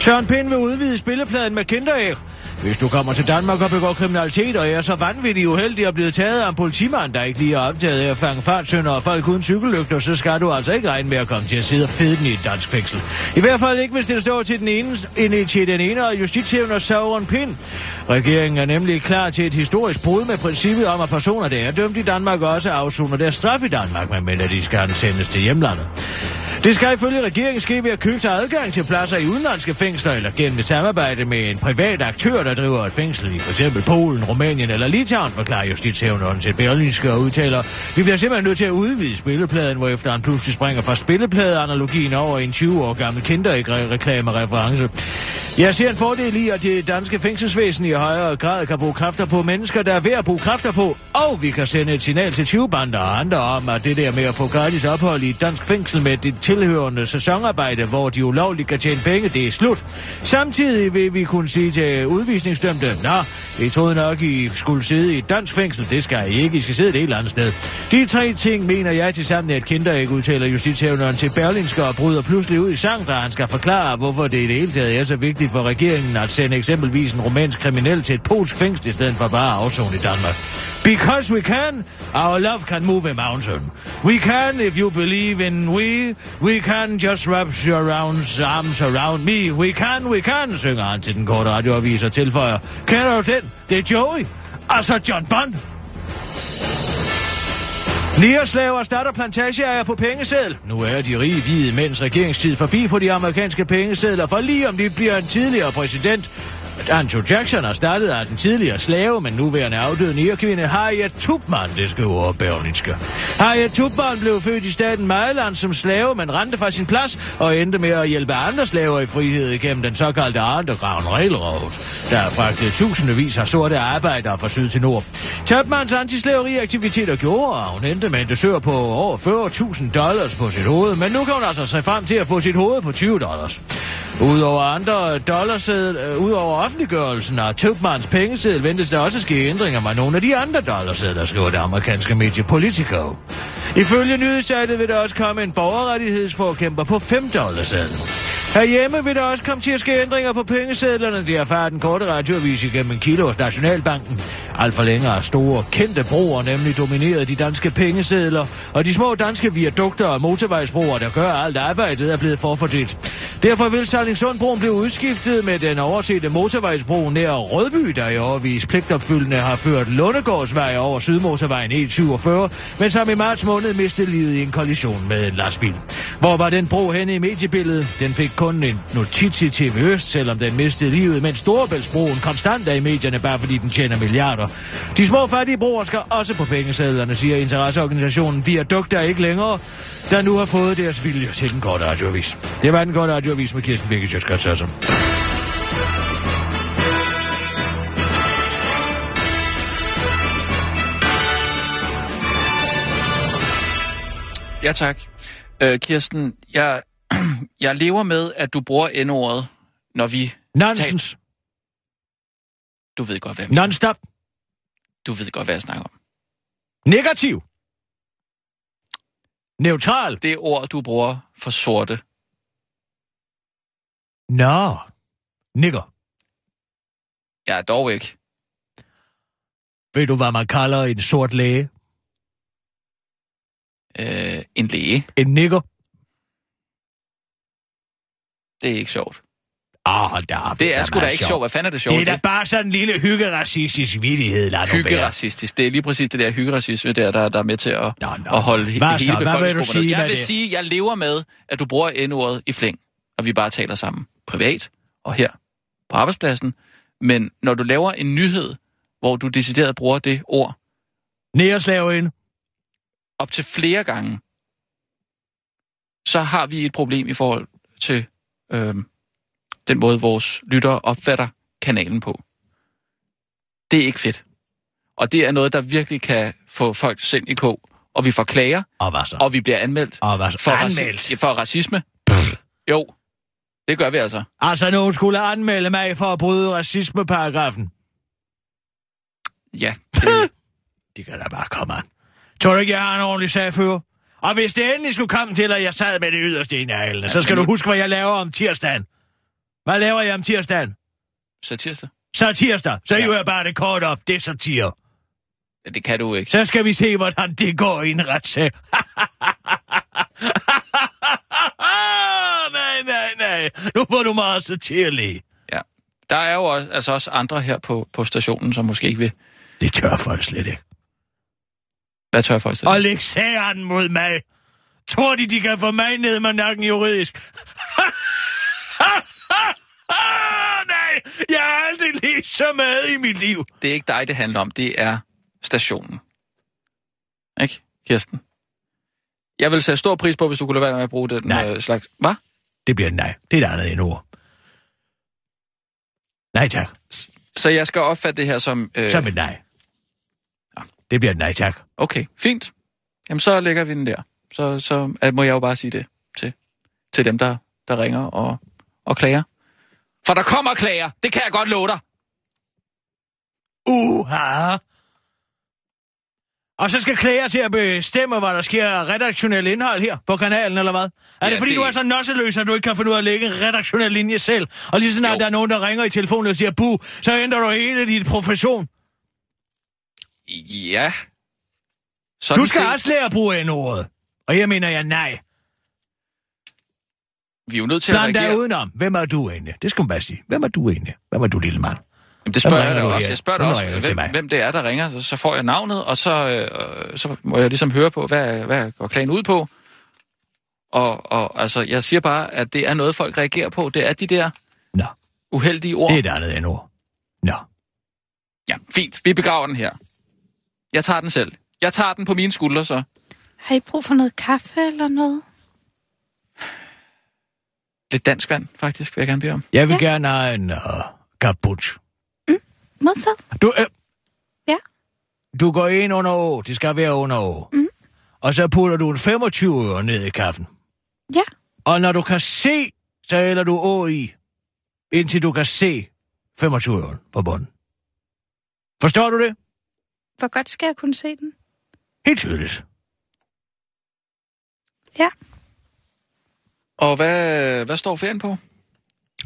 Søren Pind vil udvide spillepladen med kinderæg. Hvis du kommer til Danmark og begår kriminalitet og er så vanvittig uheldig at blive taget af en politimand, der ikke lige er optaget af at fange fartsønder og folk uden cykellygter, så skal du altså ikke regne med at komme til at sidde og fede den i et dansk fængsel. I hvert fald ikke, hvis det står til den ene, ene, til den ene og justitshævner Sauron Pind. Regeringen er nemlig klar til et historisk brud med princippet om, at personer, der er dømt i Danmark, også afsoner deres straf i Danmark, medmindre de skal sendes til hjemlandet. Det skal ifølge regeringen ske ved at købe sig adgang til pladser i udenlandske fængsler eller gennem et samarbejde med en privat aktør, der driver et fængsel i f.eks. Polen, Rumænien eller Litauen, forklarer justitshævneren til Berlinske og udtaler, vi bliver simpelthen nødt til at udvide spillepladen, hvor efter han pludselig springer fra spillepladeanalogien over i en 20 år gammel kinderreklamereference. Jeg ser en fordel i, at det danske fængselsvæsen i højere grad kan bruge kræfter på mennesker, der er ved at bruge kræfter på, og vi kan sende et signal til 20 bander og andre om, at det der med at få gratis ophold i et dansk fængsel med det tilhørende sæsonarbejde, hvor de ulovligt kan tjene penge, det er slut. Samtidig vil vi kunne sige til udvisningsdømte, Nå, I troede nok, I skulle sidde i et dansk fængsel. Det skal I ikke. I skal sidde et helt andet sted. De tre ting mener jeg til sammen er kinderæg, udtaler justitshævneren til Berlinske og bryder pludselig ud i sang, da han skal forklare, hvorfor det i det hele taget er så vigtigt for regeringen at sende eksempelvis en romansk kriminel til et polsk fængsel i stedet for bare at afzone i Danmark. Because we can, our love can move a mountain. We can, if you believe in we, we can just wrap your arms, around me. We can, we can, synger han til den korte radioavis og tilføjer. Kender du den? Det er Joey. Altså John Bond. Nierslaver starter plantageejer på pengeseddel. Nu er de rige hvide mænds regeringstid forbi på de amerikanske pengesedler, for lige om de bliver en tidligere præsident. Andrew Jackson har startet af den tidligere slave, men nuværende afdøde nierkvinde Harriet Tubman, det skriver Berlinske. Harriet Tubman blev født i staten Maryland som slave, men rendte fra sin plads og endte med at hjælpe andre slaver i frihed igennem den såkaldte Underground Railroad, der fragtede tusindvis af sorte arbejdere fra syd til nord. Tubmans antislaveriaktiviteter gjorde, at hun endte med en døsør på over 40.000 dollars på sit hoved, men nu kan hun altså se frem til at få sit hoved på 20 dollars. Udover andre dollars, øh, udover offentliggørelsen af Tubmans pengeseddel, ventes der også ske ændringer med nogle af de andre dollarsedler, skriver det amerikanske medie Politico. Ifølge nyhedssejlet vil der også komme en borgerrettighedsforkæmper på 5 dollarsedlen. Herhjemme vil der også komme til at ske ændringer på pengesedlerne. Det erfarer den korte radioavis igennem en kilo hos Nationalbanken. Alt for længe har store, kendte broer nemlig domineret de danske pengesedler, og de små danske viadukter og motorvejsbroer, der gør alt arbejdet, er blevet forfordelt. Derfor vil Sallingsundbroen blive udskiftet med den oversete motor motorvejsbro nær Rødby, der i overvis pligtopfyldende har ført Lundegårdsvej over Sydmotorvejen E47, men som i marts måned mistede livet i en kollision med en lastbil. Hvor var den bro henne i mediebilledet? Den fik kun en notits i TV Øst, selvom den mistede livet, men Storebæltsbroen konstant er i medierne, bare fordi den tjener milliarder. De små fattige broer skal også på pengesedlerne, siger interesseorganisationen Viadukt er ikke længere, der nu har fået deres vilje til den korte radioavis. Det var den korte radioavis med Kirsten Birgit Sjøtskrets Ja, tak. Øh, Kirsten, jeg, jeg lever med, at du bruger N-ordet, når vi... Nonsens. Du ved godt, hvad jeg mener. Non-stop. Du ved godt, hvad jeg snakker om. Negativ. Neutral. Det ord, du bruger for sorte. Nå. Nigger. Jeg er dog ikke. Ved du, hvad man kalder en sort læge? Øh, en læge. En nigger? Det er ikke sjovt. Ah, hold da op. Det er da sgu da ikke sjovt. Hvad fanden er det sjovt? Det er da bare sådan en lille hyggeracistisk vittighed, lad nu være. hyggeracistisk. Det er lige præcis det der hyggeracisme der, der, der er med til at, Nå, nå. at holde he- Hvad hele befolkningsgruppen ned. Jeg vil det? sige, jeg lever med, at du bruger N-ordet i flæng, og vi bare taler sammen privat og her på arbejdspladsen. Men når du laver en nyhed, hvor du decideret bruger det ord ind. Op til flere gange, så har vi et problem i forhold til øhm, den måde, vores lyttere opfatter kanalen på. Det er ikke fedt. Og det er noget, der virkelig kan få folk sind i kog. Og vi får klager, Og hvad så? og vi bliver anmeldt Og hvad så? for, Anmeldt. raci- for racisme. Jo, det gør vi altså. Altså, nogen skulle anmelde mig for at bryde racismeparagrafen. Ja, det, De kan da bare komme an. Tror du ikke, jeg har en ordentlig sag for? Og hvis det endelig skulle komme til, at jeg sad med det yderste i neglene, så skal du huske, hvad jeg laver om tirsdagen. Hvad laver jeg om tirsdagen? så tirsdag. Så tirsdag. Så Ja. ja. jeg bare det kort op. Det er satire. Ja, det kan du ikke. Så skal vi se, hvordan det går i en retssag. nej, nej, nej. Nu får du meget satirlig. Ja. Der er jo også, altså også andre her på, på stationen, som måske ikke vil... Det tør folk slet ikke. Hvad tør jeg for Og læg sagen mod mig. Tror de, de kan få mig ned med nakken juridisk? nej, jeg har aldrig lige så meget i mit liv. Det er ikke dig, det handler om. Det er stationen. Ikke, Kirsten? Jeg vil sætte stor pris på, hvis du kunne lade være med at bruge den Nej. øh, slags... Hvad? Det bliver nej. Det er et andet end ord. Nej tak. Så jeg skal opfatte det her som... Øh, Som et nej. Det bliver et nej tak. Okay, fint. Jamen, så lægger vi den der. Så, så øh, må jeg jo bare sige det til, til dem, der, der ringer og, og klager. For der kommer klager. Det kan jeg godt love dig. Uha. Og så skal klager til at bestemme, hvad der sker redaktionel indhold her på kanalen, eller hvad? Er Ja, det fordi, det- du er så nosseløs, at du ikke kan finde ud af at lægge en redaktionel linje selv? Og lige så snart Jo. der er nogen, der ringer i telefonen og siger, buh, så ændrer du hele dit profession. Ja. Sådan Du skal set, også lære at bruge N-ordet. Og her mener jeg nej. Vi er jo nødt til at Bland dig reagere. udenom. Hvem er du egentlig? Det skal man bare sige. Hvem er du egentlig? Hvem er du, lille mand? Jamen, det spørger Hvem jeg dig du også. her? Jeg spørger dig Hvem også, hvem, mig? hvem det er, der ringer. Så, så får jeg navnet, og så, øh, så må jeg ligesom høre på, hvad, hvad går klagen ud på. Og, og altså, jeg siger bare, at det er noget, folk reagerer på. Det er de der Nå, uheldige ord. det er et andet end ord. Nå. Ja, fint. Vi begraver den her. Jeg tager den selv. Jeg tager den på mine skuldre, så. Har I brug for noget kaffe eller noget? Lidt dansk vand, faktisk, vil jeg gerne bede om. Jeg vil Ja. gerne have en uh, cappuccino. Modtaget? Du, øh, Ja. du går ind under å. Det skal være under å. Mm. Og så putter du en 25 øre ned i kaffen. Ja. Og når du kan se, så hælder du å i, indtil du kan se 25 øre på bunden. Forstår du det? Hvor godt skal jeg kunne se den? Helt tydeligt. Ja. Og hvad, hvad står ferien på?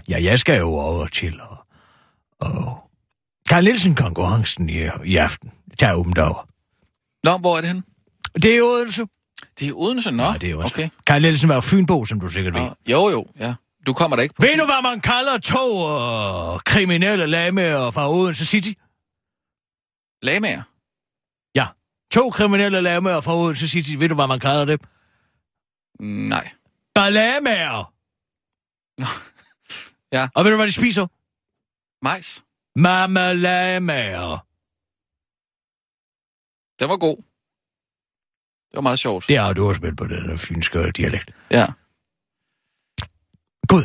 Ja, jeg skal jo over til og, og Karl Nielsen konkurrencen i, i aften. Det tager åbent over. Nå, hvor er det henne? Det er Odense. Det er Odense, nå. Ja, det er også. Okay. Karl Nielsen var jo Fynbo, som du sikkert ved. Nå, jo, jo, ja. Du kommer der ikke på. Ved du, hvad man kalder to uh, kriminelle lamager fra Odense City? Lamager? To kriminelle lamager fra Odense City. Ved du, hvad man kalder det? Nej. Balamager. Ja. Og ved du, hvad de spiser? Majs. Mama lamager. Den var god. Det var meget sjovt. Det har du også med på den der fynske dialekt. Ja. Gud.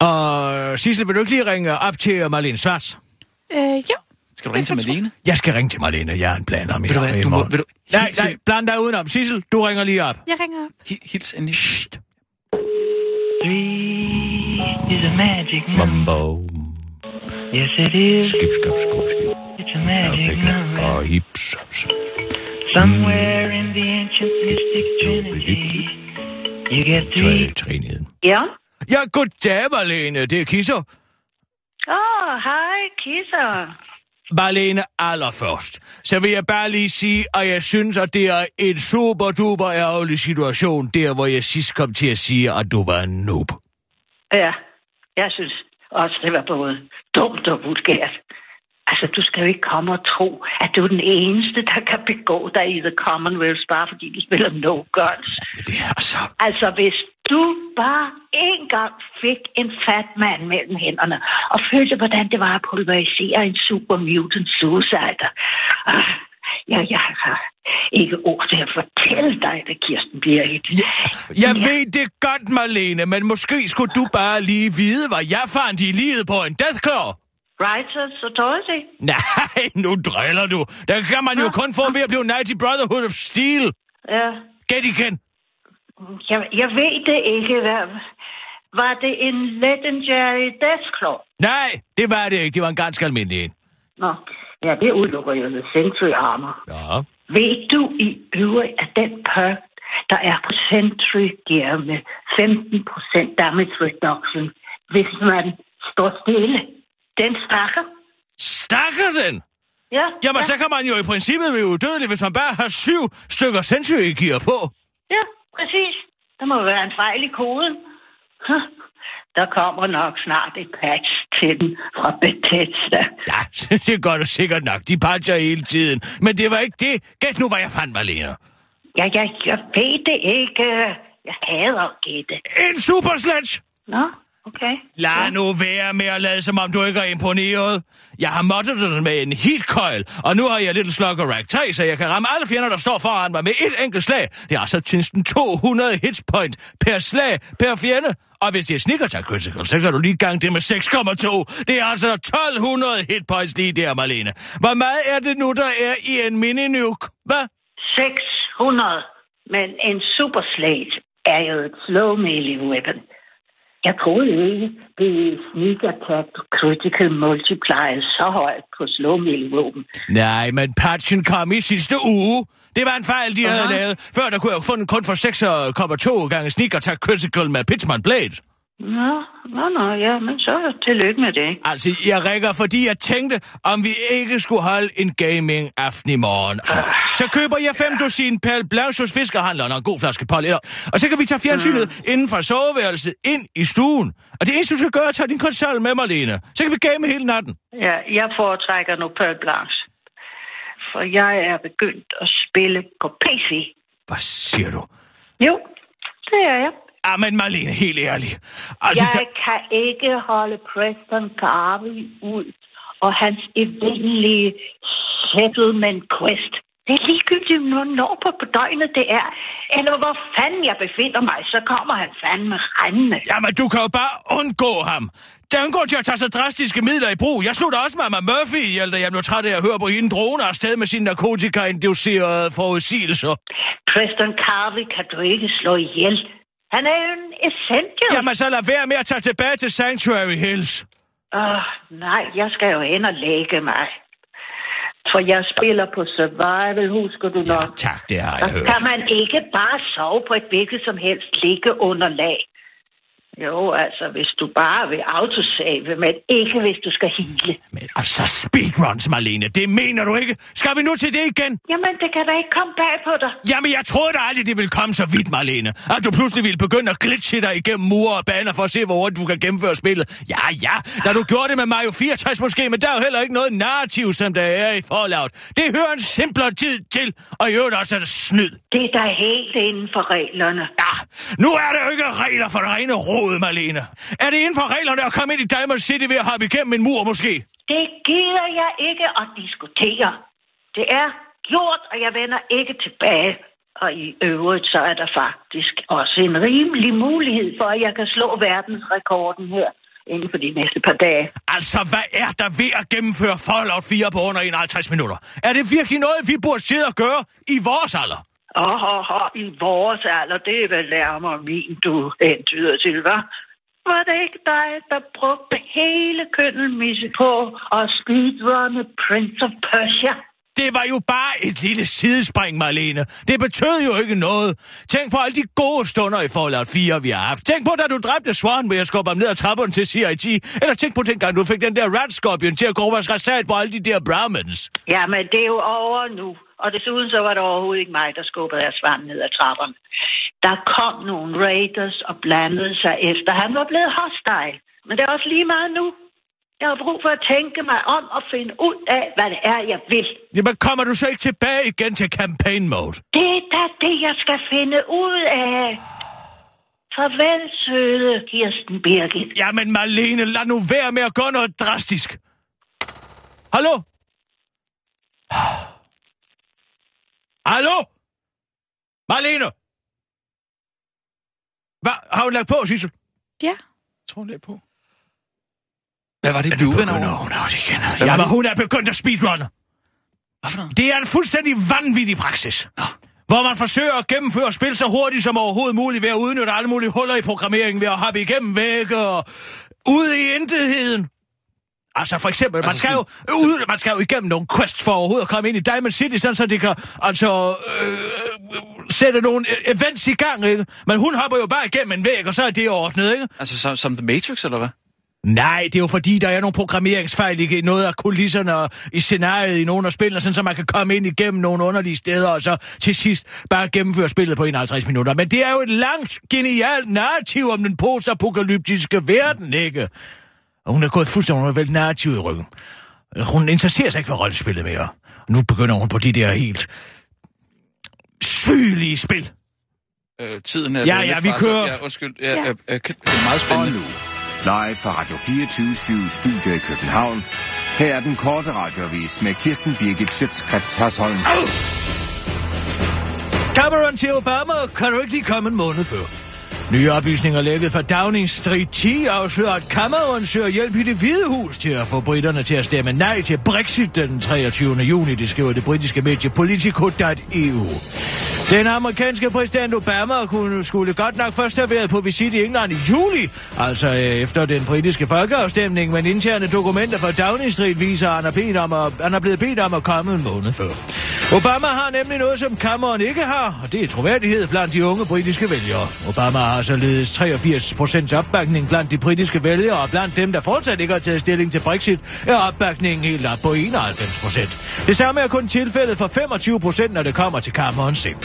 Og Sissel, vil du ikke lige ringe op til Marlene Svarts? Øh, jo. Skal du ringe til Malene? Jeg skal ringe til Marlene. Jeg har en plan om du hvad, i du må... Ved du, Nej, nej, bland dig udenom. Sissel, du ringer lige op. Jeg ringer op. hi- Hils endelig. Shht. Three is a magic number. Yes, it is. Skip, skip, skip, skip. It's a magic number. Og hips, hips. Somewhere in the ancient mystic trinity, you get three. Tre, triniden. Ja. Ja, goddag, Marlene. Det er Kisser. Åh, oh, hej, kisser. Marlene, allerførst, så vil jeg bare lige sige, at jeg synes, at det er en super duper ærgerlig situation, der hvor jeg sidst kom til at sige, at du var en noob. Ja, jeg synes også, det var både dumt og vulgært. Altså, du skal jo ikke komme og tro, at du er den eneste, der kan begå dig i The Commonwealth, bare fordi du spiller no guns. Men det er altså... Altså, hvis du bare en gang fik en fat mand mellem hænderne, og følte, hvordan det var at pulverisere en super mutant suicider. Ah, ja, jeg har ikke ord til at fortælle dig det, Kirsten Birgit. Ja, jeg ved det godt, Marlene, men måske skulle du bare lige vide, hvad jeg fandt i livet på en deathcore. Writers Authority? Nej, nu driller du. Der kan man jo kun få ved at blive Mighty Brotherhood of Steel. Ja, Get igen. Jeg, jeg ved det ikke. Hvad, var det en legendary Deathclaw? Nej, det var det ikke. Det var en ganske almindelig en. Nå, ja, det udelukker jo The Century Armor. Ja. Ved du i øvrigt, at den perk, der er på Century Gear med 15% damage reduction, hvis man står stille, den stakker? Stakker den? Ja, Jamen, ja, så kan man jo i princippet blive udødelig, hvis man bare har syv stykker Century Gear på. ja, præcis. Der må være en fejl i koden. Huh. Der kommer nok snart et patch til den fra Bethesda. Ja, det gør du sikkert nok. De patcher hele tiden. Men det var ikke det. Gæt nu, hvad jeg fandt, Marlene. Ja, jeg, jeg ved det ikke. Jeg hader at gætte. En super sledge! Nå, okay. Lad nu være med at lade, som om du ikke er imponeret. Jeg har måttet den med en heat coil, og nu har jeg Little Slugger Rack 3, så jeg kan ramme alle fjender, der står foran mig med et enkelt slag. Det er altså næsten 200 hits point per slag per fjende. Og hvis det er sneak attack critical, så kan du lige gange det med 6,2. Det er altså 1200 hit points lige der, Marlene. Hvor meget er det nu, der er i en mini-nuke? Hvad? 600. Men en super slate er jo et slow melee weapon. Jeg troede ikke, det attack critical multiplier så højt på slow melee våben. Nej, men patchen kom i sidste uge. Det var en fejl, de havde Aha. lavet. Før der kunne jeg jo få den kun for 6,2 gange sneak attack critical med Pitchman Blade. Nå, nå, nå, ja, men så tillykke med det. Altså, jeg rækker, fordi jeg tænkte, om vi ikke skulle holde en gaming-aften i morgen. Så, så køber jeg fem dusin Pal Blanche hos fiskerhandleren og en god flaske Paul Og så kan vi tage fjernsynet inden fra soveværelset ind i stuen. Og det eneste, du skal gøre, er at tage din konsol med, Marlene. Så kan vi game hele natten. Ja, jeg foretrækker nu Pearl Blanche. For jeg er begyndt at spille på PC. Hvad siger du? Jo, det er jeg. Ah, men Marlene, helt ærligt. Altså, Jeg kan ikke holde Preston Garvey ud og hans evindelige settlement quest. Det er ligegyldigt, når på, på døgnet det er. Eller hvor fanden jeg befinder mig, så kommer han fandme rendende. Jamen, du kan jo bare undgå ham. Der er en grund til at tage så drastiske midler i brug. Jeg slutter også Mama Murphy ihjel, da jeg blev træt af at høre på hende drone afsted med sine narkotika-inducerede forudsigelser. Preston Garvey kan du ikke slå ihjel. Han er jo en essential. Jamen, så lad være med at tage tilbage til Sanctuary Hills. Åh, nej, jeg skal jo hen og lægge mig. For jeg spiller på survival, husker du nok? Ja, tak, det har jeg hørt. kan man ikke bare sove på et hvilket som helst liggeunderlag. Jo, altså, hvis du bare vil autosave, men ikke hvis du skal hele. Men altså, speedruns, Marlene, det mener du ikke? Skal vi nu til det igen? Jamen, det kan da ikke komme bag på dig. Jamen, jeg troede da aldrig, det ville komme så vidt, Marlene. At du pludselig ville begynde at glitche dig igennem mure og baner for at se, hvor hurtigt du kan gennemføre spillet. Ja, ja, da du gjorde det med Mario 64 måske, men der er jo heller ikke noget narrativ, som der er i Fallout. Det hører en simplere tid til, og i øvrigt også er det snyd. Det er da helt inden for reglerne. Ja, nu er der jo ikke regler for det rene råd, Marlene. Er det inden for reglerne at komme ind i Diamond City ved at hoppe igennem en mur, måske? Det gider jeg ikke at diskutere. Det er gjort, og jeg vender ikke tilbage. Og i øvrigt, så er der faktisk også en rimelig mulighed for, at jeg kan slå verdensrekorden her inden for de næste par dage. Altså, hvad er der ved at gennemføre Fallout 4 på under 51 minutter? Er det virkelig noget, vi burde sidde og gøre i vores alder? Åh, oh, oh, i vores alder, det er vel nærmere min, du hentyder til, hva'? Var det ikke dig, der brugte hele køndelmisse på at speedrunne Prince of Persia? Det var jo bare et lille sidespring, Marlene. Det betød jo ikke noget. Tænk på alle de gode stunder i Fallout 4, vi har haft. Tænk på, da du dræbte Swan ved at skubbe ham ned ad trapperne til CIG. Eller tænk på dengang, du fik den der Rat til at gå rasat på alle de der Brahmins. Jamen, det er jo over nu. Og desuden så var det overhovedet ikke mig, der skubbede af svand ned ad trapperne. Der kom nogle raiders og blandede sig efter. Han var blevet hostile. Men det er også lige meget nu. Jeg har brug for at tænke mig om og finde ud af, hvad det er, jeg vil. Jamen, kommer du så ikke tilbage igen til campaign mode? Det er da det, jeg skal finde ud af. Farvel, søde Kirsten Birgit. Jamen, Marlene, lad nu være med at gøre noget drastisk. Hallo? Hallo? Marlene? Hvad? Har hun lagt på, Sissel? Ja. Tror, det er på. Hvad var det, du begynder over? hun out igen. Hvad var Jamen, det? hun er begyndt at speedrunne. Hvad for noget? Det er en fuldstændig vanvittig praksis. Hvor man forsøger at gennemføre spil så hurtigt som overhovedet muligt ved at udnytte alle mulige huller i programmeringen, ved at hoppe igennem vægge og ud i intetheden. Altså for eksempel, man, Altså skal jo, ud, man skal jo igennem nogle quests for overhovedet at komme ind i Diamond City, sådan så de kan altså øh, sætte nogle øh, events i gang, ikke? Men hun hopper jo bare igennem en væg, og så er det ordnet, ikke? Altså som, som The Matrix, eller hvad? Nej, det er jo fordi, der er nogle programmeringsfejl i noget af kulisserne og i scenariet i nogle af spillene, sådan så man kan komme ind igennem nogle underlige steder, og så til sidst bare gennemføre spillet på 51 minutter. Men det er jo et langt, genialt narrativ om den postapokalyptiske verden, ikke? Og hun er gået fuldstændig hun er vel narrativ i ryggen. Hun interesserer sig ikke for rollespillet mere. Og nu begynder hun på de der helt sygelige spil. Øh, tiden er Ja, ved ja, vi kører. Ja, undskyld. Ja, ja. Øh, øh, det er meget Og spændende. nu, live fra Radio 24 Studio i København. Her er den korte radiovis med Kirsten Birgit Schøtzgrads Hasholm. Cameron til Obama kan du ikke lige komme en måned før. Nye oplysninger lækket fra Downing Street 10 afslører, at Cameron søger hjælp i det hvide hus til at få britterne til at stemme nej til Brexit den 23. juni, det skriver det britiske medie Politico.eu. Den amerikanske præsident Obama kunne skulle godt nok først have været på visit i England i juli, altså øh, efter den britiske folkeafstemning, men interne dokumenter fra Downing Street viser, at han er, bedt om at, han er blevet bedt om at komme en måned før. Obama har nemlig noget, som Cameron ikke har, og det er troværdighed blandt de unge britiske vælgere. Obama har således 83 procents opbakning blandt de britiske vælgere, og blandt dem, der fortsat ikke har taget stilling til Brexit, er opbakningen helt op på 91 procent. Det samme er kun tilfældet for 25 procent, når det kommer til Cameron Sim.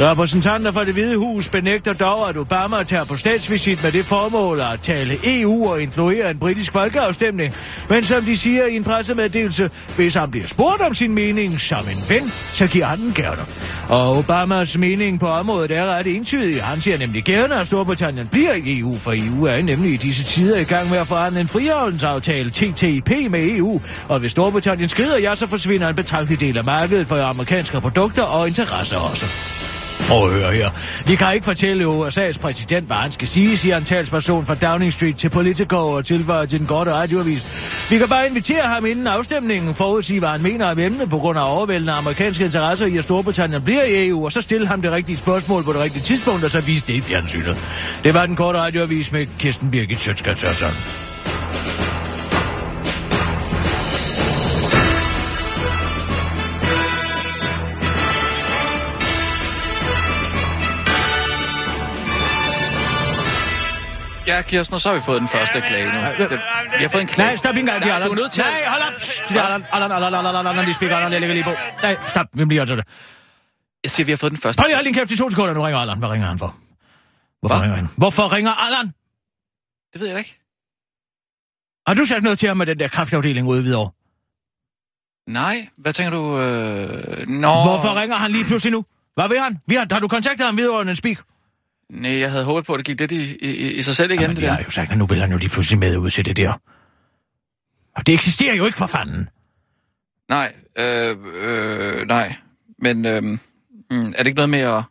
Repræsentanter fra det hvide hus benægter dog, at Obama tager på statsvisit med det formål at tale EU og influere en britisk folkeafstemning. Men som de siger i en pressemeddelelse, hvis han bliver spurgt om sin mening som en ven, så giver han den gerne. Og Obamas mening på området er ret entydig. Han siger nemlig gerne, at Storbritannien bliver i EU, for EU er nemlig i disse tider i gang med at forandre en frihandelsaftale, TTIP, med EU. Og hvis Storbritannien skrider, ja, så forsvinder en betragtelig del af markedet for amerikanske produkter og interesser også. Prøv at høre her. Vi kan ikke fortælle USA's præsident, hvad han skal sige, siger en talsperson fra Downing Street til Politico og tilføjer til den korte radioavis. Vi kan bare invitere ham inden afstemningen, forudsige, hvad han mener om emnet på grund af overvældende amerikanske interesser i, at Storbritannien bliver i EU, og så stille ham det rigtige spørgsmål på det rigtige tidspunkt, og så vise det i fjernsynet. Det var den korte radioavis med Kirsten Birgit Sjøtskrets Ja, Kirsten, og så har vi fået den første klage nu. Det, vi har fået en klage. Nej, stop en gang. Nej, Allan. du er nødt til Nej, hold op. Til Allan, Allan, Allan, Allan, Allan, Allan, lige speaker, Allan, jeg lægger lige på. Nej, stop. Vi bliver det. Jeg siger, vi har fået den første. Prøv lige holde din kæft i to sekunder. Nu ringer Allan. Hvad ringer han for? Hvorfor ringer han? Hvorfor ringer Allan? Det ved jeg da ikke. Har du sagt noget til ham med den der kraftafdeling ude i Hvidovre? Nej, hvad tænker du? Øh... Nå... Hvorfor ringer han lige pludselig nu? Hvad vil han? Vi har, har du kontaktet ham videre en speak? Nej, jeg havde håbet på, at det gik lidt i, i, i sig selv igen, Jamen, det jeg der. har jo sagt, at nu vil han jo lige pludselig med ud til det der. Og det eksisterer jo ikke for fanden. Nej, øh, øh, nej. Men øh, mm, er det ikke noget med at...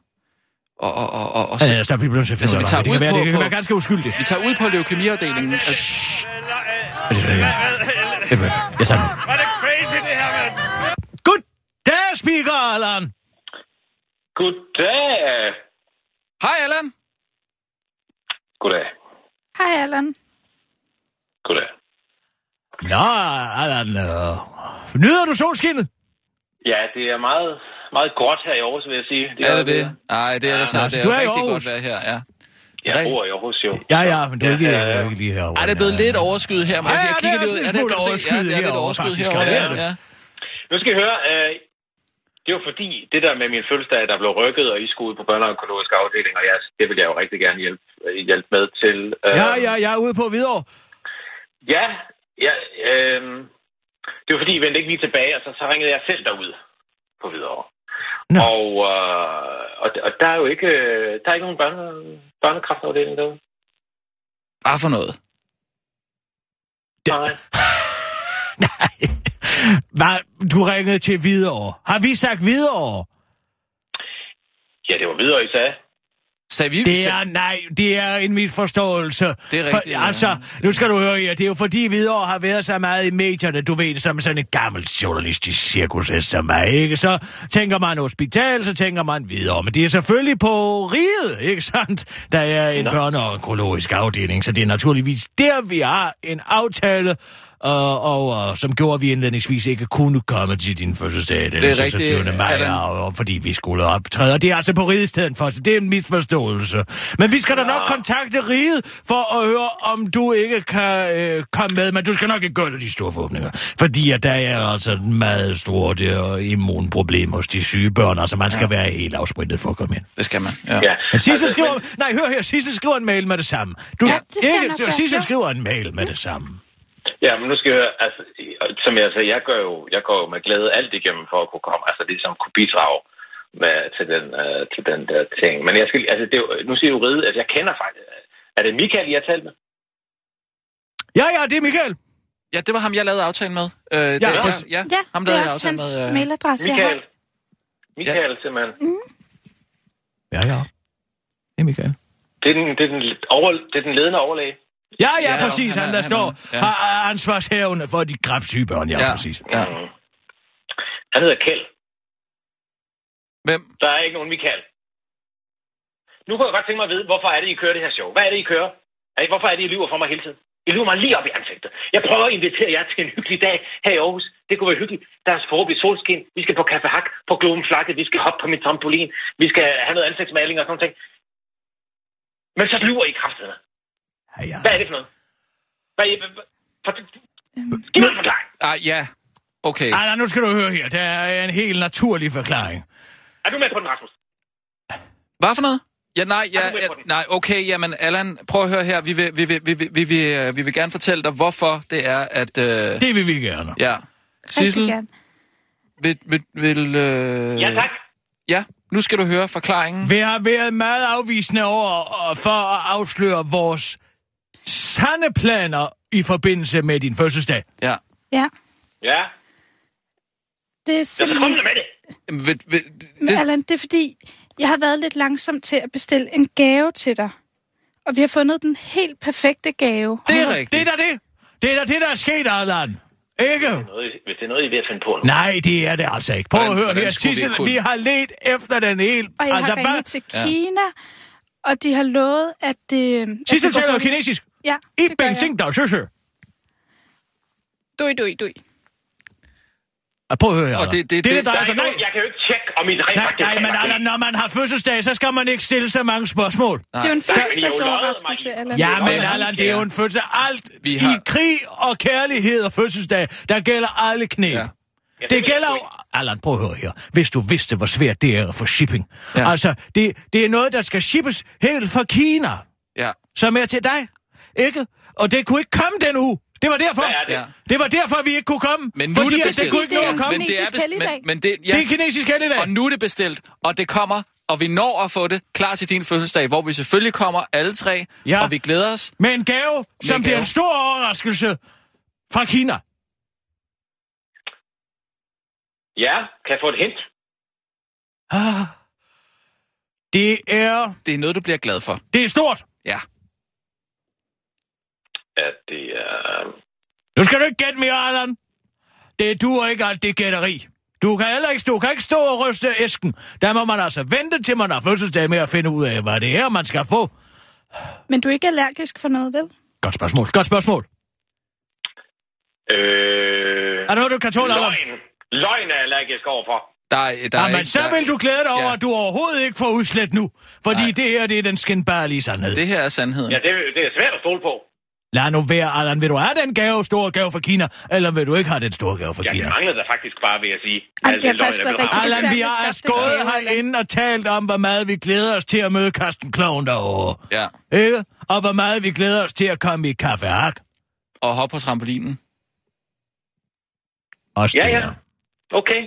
Og, og, og, og, og, Ja, ja, stop, vi bliver til at finde Altså, ud vi tager det. Det ud kan være, på- det kan på- være ganske uskyldigt. Vi tager ud på leukemiafdelingen. Altså, Er det sådan, ja? Jeg tager nu. Var det crazy, det her, mand? Goddag, speaker, Allan. Goddag. Hej, Allan. Goddag. Hej, Allan. Goddag. Nå, Allan, øh, nyder du solskinnet? Ja, det er meget, meget gråt her i Aarhus, vil jeg sige. Er det det? Nej, det er det snart. så Det du er er i rigtig godt vejr her, ja. Jeg bor i Aarhus, jo. Ja, ja, men du er ikke, Ja, ja, ja, ja. ikke lige herovre. Ej, det er blevet lidt overskyet her. Men Ja, jeg, ja, jeg det kigger er også Er en det, smule kan du se? overskyet Ja, det er lidt herovre, overskyet faktisk. herovre. Ja, Ja, det er det. ja. Nu skal I høre, øh, det var fordi, det der med min fødselsdag, der blev rykket, og I skulle ud på børneonkologisk afdeling, og jeg, det vil jeg jo rigtig gerne hjælpe, øh, hjælpe med til. Øh, Ja, ja, jeg er ude på videre. Ja, ja øh, det var fordi, I vendte ikke lige tilbage, og så, så ringede jeg selv derud på Hvidovre. Nå. Og, øh, og, og der er jo ikke, øh, der er ikke nogen børne, børnekraftafdeling derude. Bare for noget. Nej. Nej. Hvad? Du ringede til videre. Har vi sagt videre? Ja, det var videre, I sagde. Sagde vi? Det er, nej, det er en misforståelse. Det er rigtigt, For, ja. altså, nu skal du høre her, det er jo fordi videre har været så meget i medierne, du ved, som sådan et gammelt journalistisk cirkus som mig, ikke? Så tænker man hospital, så tænker man videre, men det er selvfølgelig på riget, ikke sandt? Der er en børneonkologisk afdeling, så det er naturligvis der, vi har en aftale, og, og, og som gjorde, at vi indledningsvis ikke kunne komme til din fødselsdag den Det er 26. rigtigt, maj, Allan. og, og fordi vi skulle optræde. Og det er altså på riget stedet for, så det er en misforståelse. Men vi skal da nok kontakte riget for at høre, om du ikke kan øh, komme med, men du skal nok ikke gøre de store forhåbninger. Fordi at der er altså et meget stort øh, immunproblem hos de syge børn, altså man skal ja. være helt afsprittet for at komme ind. Det skal man, ja. Ja. Men Sissel Altså, skriver... men- Nej, hør her, Sissel skriver en mail med det samme. Du, Ja, det skal jeg nok gøre. Sissel skriver en mail med det samme. Ja, men nu skal jeg høre, altså, som jeg sagde, jeg gør jo, jeg går jo med glæde alt igennem for at kunne komme, altså ligesom kunne bidrage med, til, den, øh, til den der ting. Men jeg skal, altså, det er jo, nu siger du ride, at jeg kender faktisk, er det Michael, I har talt med? Ja, ja, det er Michael. Ja, det var ham, jeg lavede aftalen med. Øh, det, Ja, ja, præcis. ja, Ja, ham det lavede er jeg også hans med. øh, mailadresse, jeg Michael. har. Michael, simpelthen. Ja, ja. Det er Michael. Det er den, det er den, over, det er den ledende overlæge. Ja, ja, Ja, præcis. han Han, er- der han står er- ja. har ansvarshævende for de kræftsyge børn. Ja, Ja. præcis. Ja. Mm. Han hedder Kjeld. Hvem? Der er ikke nogen Michael. Nu kunne jeg godt tænke mig at vide, hvorfor er det, I kører det her show? Hvad er det, I kører? Er I- Hvorfor er det, I lyver for mig hele tiden? I lyver mig lige op i ansigtet. Jeg prøver at invitere jer til en hyggelig dag her i Aarhus. Det kunne være hyggeligt. Der er forhåbentlig solskin. Vi skal på Café Hak, på Globen Flakke. Vi skal hoppe på min trampolin. Vi skal have noget ansigtsmaling og sådan noget. Men så lyver I kraftedeme. Ja, ja. Hvad er det for noget? Hvad er hvad- for- Giv mig en forklaring. Ah, ja. Okay. Ej, nej, nu skal du høre her. Der er en helt naturlig forklaring. Er du med på den, Rasmus? Hvad for noget? Ja, nej, ja, ja, nej, okay, jamen, Allan, prøv at høre her. Vi vil, vi vil, vi vil, vi vil, øh, vi vil gerne fortælle dig, hvorfor det er, at... Øh, Det vil vi gerne. ja. Rigtig Sissel, gerne. vil... vil, vil øh, Ja, tak. Ja, nu skal du høre forklaringen. Vi har været meget afvisende over og for at afsløre vores sande planer i forbindelse med din fødselsdag. Ja. Ja, Ja, det er simpelthen... med det. Vil, vil, Men det, Allan, det er fordi, jeg har været lidt langsom til at bestille en gave til dig. Og vi har fundet den helt perfekte gave. det er Det rigtigt. er da det. Det er da det, der er sket, Allan. Ikke? Noget, hvis det er noget, I er ved at finde på nu. Nej, det er det altså ikke. Prøv at høre her, Sissel. kunne- Vi har let efter den helt... Og jeg altså, har ringet hvad? til Kina, og de har lovet, at det... Sissel det går taler kinesisk. Ja, I det gør jeg. Beijing, der Sissel. Dui, dui, dui. Ah, Prøv at høre her. Og det- det- det, det- det, der Der er er altså nej. jeg kan jo ikke tjekke, om I rent Nej, faktisk nej, men Allan, når man har fødselsdag, så skal man ikke stille så mange spørgsmål. Det er jo en Nej. fødselsdagsoverraskelse, Allan. Ja, men Allan, det er jo en fødselsdag. Alt Vi i har- krig og kærlighed og fødselsdag, der gælder alle knæb. Ja. Ja. Det ved gælder jeg jo... Allan, prøv at høre her. Hvis du vidste, hvor svært det er at få shipping. Ja. Altså, det, det er noget, der skal shippes helt fra Kina, Ja. som er til dig. Ikke? Og det kunne ikke komme den uge. Det var derfor. Hvad er det? Ja. Det var derfor, vi ikke kunne komme. Men nu er fordi det at det bestilt. kunne ikke nå Det er at en komme. Men det er kinesisk best- helligdag. men, men det, Ja. Det er kinesisk helligdag. Og nu er det bestilt, og det kommer, og vi når at få det klar til din fødselsdag, hvor vi selvfølgelig kommer alle tre, Ja. og vi glæder os. Med en gave, som en bliver gave. en stor overraskelse fra Kina. Ja, kan jeg få et hint? Ah. Det er... Det er noget, du bliver glad for. Det er stort. Ja. At det er... Nu skal du ikke gætte mere, Allan. Det duer ikke alt det gætteri. Du kan heller ikke, du kan ikke stå og ryste æsken. Der må man altså vente til man har fødselsdag med at finde ud af, hvad det er, man skal få. Men du er ikke allergisk for noget, vel? Godt spørgsmål. Godt spørgsmål. Øh... Er der noget, du kan tåle, Allan? Løgn. Løgn er allergisk overfor. Der er, der er Jamen, ikke- så der- vil du glæde dig over, Ja. at du overhovedet ikke får udslet nu. Fordi Nej. det her, det er den skinbærlige sandhed. Det her er sandheden. Ja, det, det er svært at stole på. Lad nu være, Allan. Vil du have den gave, store gave fra Kina, eller vil du ikke have den store gave fra Ja, det Kina? manglede der faktisk bare, vil jeg sige. Ej, det har faktisk rigtig Allan, vi har gået herinde og talt om, hvor meget vi glæder os til at møde Carsten Kloven derovre. Ja. Ikke? Og hvor meget vi glæder os til at komme i kaffe hak. Og hoppe på trampolinen. Og Ja, ja. Okay.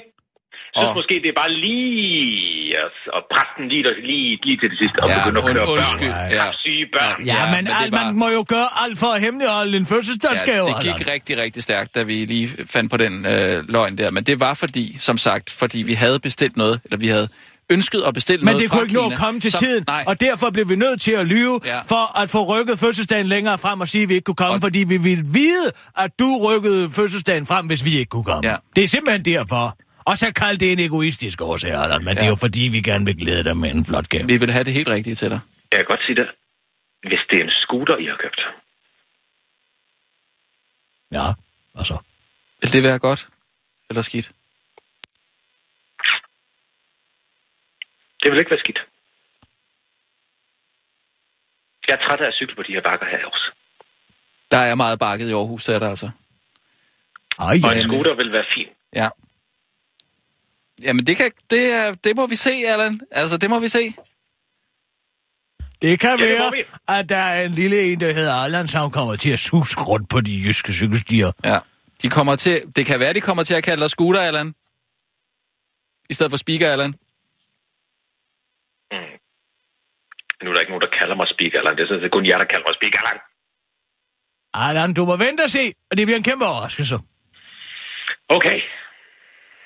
Jeg synes Og- måske, det er bare lige at, at presse den lige, lige, lige til det sidste, og Ja, begynde at køre undskyld, børn. ja. Syge børn. Ja, Ja, men, men det er al, bare- man må jo gøre alt for at hemmeligholde en fødselsdagsgave, Ja, det gik Allan. rigtig, rigtig stærkt, da vi lige fandt på den øh, løgn der. Men det var fordi, som sagt, fordi vi havde bestilt noget, eller vi havde ønsket at bestille Men noget det fra kunne ikke nå at komme til som, tiden, Nej, og derfor blev vi nødt til at lyve Ja. for at få rykket fødselsdagen længere frem og sige, at vi ikke kunne komme, Og- fordi vi ville vide, at du rykkede fødselsdagen frem, hvis vi ikke kunne komme. Ja. Det er simpelthen derfor. Og så kald det en egoistisk årsag, Allan, men ja. det er jo fordi, vi gerne vil glæde dig med en flot gave. vi vil have det helt rigtige til dig. Jeg kan godt sige det. Hvis det er en scooter, I har købt. Ja, og så. Vil det være godt? Eller skidt? Det vil ikke være skidt. Jeg er træt af at cykle på de her bakker her også. Der er meget bakket i Aarhus, er der altså. Ej, Og en scooter vil være fin. Ja. Jamen, det, kan, det, er, det må vi se, Allan. Altså, det må vi se. Det kan Ja, det være, vi. at der er en lille en, der hedder Allan, som kommer til at sus rundt på de jyske cykelstier. Ja. De kommer til, det kan være, de kommer til at kalde dig scooter, Allan. I stedet for speaker, Allan. Nu er der ikke nogen, der kalder mig speaker, Allan. Det er sådan set kun jer, der kalder mig speaker, Allan. Allan, du må vente og se, og det bliver en kæmpe overraskelse. Okay.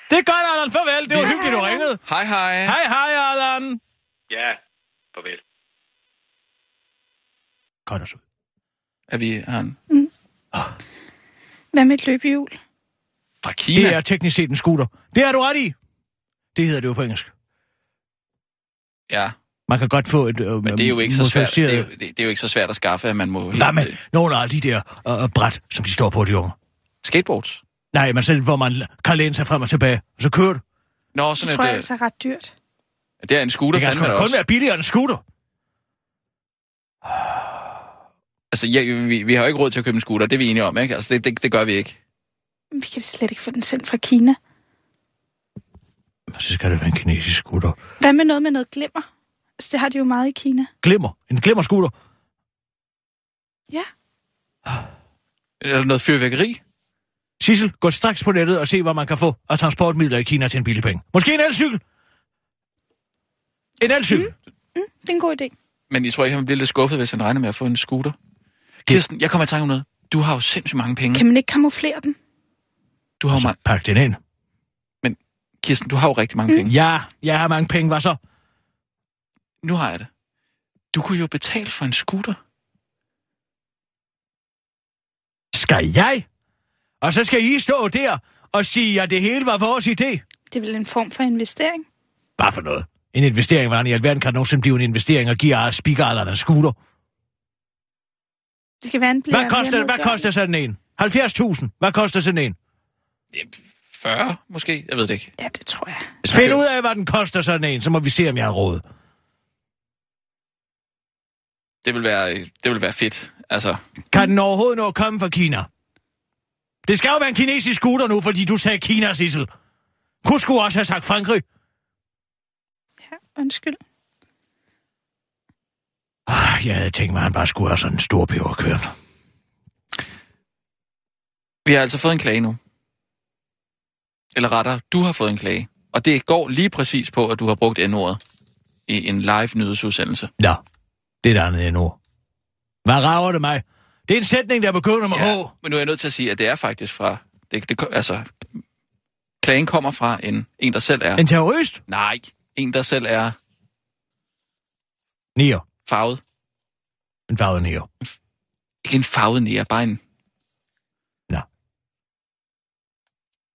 Det er godt, Allan. Farvel. Det var hyggeligt, du ringede. Hej, hej. Hej, hej, Allan. Ja, farvel. Godt og så. Er vi han? Hvad med et løbehjul? Fra Kina? Det er teknisk set en scooter. Det har du ret i. Det hedder det jo på engelsk. Ja, Man kan godt få et... Øh, men det er jo ikke så svært. Det er, jo, det, det er jo ikke så svært at skaffe, at man må... Hvad med nogle af alle de der øh, bræt, som de står på, de unge? Skateboards? Nej, men selv hvor man kan læne sig frem og tilbage, og så kører du. Nå, Det sådan tror jeg et... altså er ret dyrt. øh, Det er en scooter, Det kan fandme da kun være billigere end en scooter. Altså, ja, vi, vi har jo ikke råd til at købe en scooter, det er vi enige om, ikke? Altså, det, det, det gør vi ikke. Vi kan slet ikke få den sendt fra Kina. Så skal det være en kinesisk scooter. Hvad med noget med noget glimmer? Altså, det har de jo meget i Kina. Glimmer. En glimmerscooter. Ja. Eller noget fyrværkeri? Sissel, gå straks på nettet og se, hvad man kan få af transportmidler i Kina til en billig penge. Måske en elcykel. En elcykel. Mm. Mm, det er en god idé. Men jeg tror ikke, han bliver lidt skuffet, hvis han regner med at få en scooter. Kirsten, jeg kommer i tanke om noget. Du har jo sindssygt mange penge. Kan man ikke kamuflere den? Du har jo Så ma- pak den ind. Kirsten, du har jo rigtig mange penge. Ja, jeg har mange penge. Hvad så? Nu har jeg det. Du kunne jo betale for en scooter. Skal jeg? Og så skal I stå der og sige, at det hele var vores idé. Det er vel en form for investering? Hvad for noget? En investering, hvordan i alverden kan nogensinde blive en investering og give speakeralderen en scooter? Det kan være en Hvad koster, hvad koster sådan en? 70.000. Hvad koster sådan en? 40, måske? Jeg ved det ikke. Ja, det tror jeg. Man Find ud af, hvad den koster sådan en, så må vi se, om jeg har råd. Det vil være, det vil være fedt. Altså, Kan den overhovedet nå at komme fra Kina? Det skal jo være en kinesisk scooter nu, fordi du sagde Kina, Sissel. Kunne sgu også have sagt Frankrig. Ja, undskyld. Ah, Jeg havde tænkt mig, at han bare skulle have sådan en stor peberkværn. vi har altså fået en klage nu. Eller rettere, du har fået en klage. Og det går lige præcis på, at du har brugt N-ordet i en live nyhedsudsendelse. Ja, det er et andet endnu. Hvad rager det mig? Det er en sætning, der begynder med Ja, H. men nu er jeg nødt til at sige, at det er faktisk fra... Det, det, altså, klagen kommer fra en, en, der selv er... En terrorist? Nej, en, der selv er Nier. farvet. En farvet nier. Ikke en farvet nære, bare en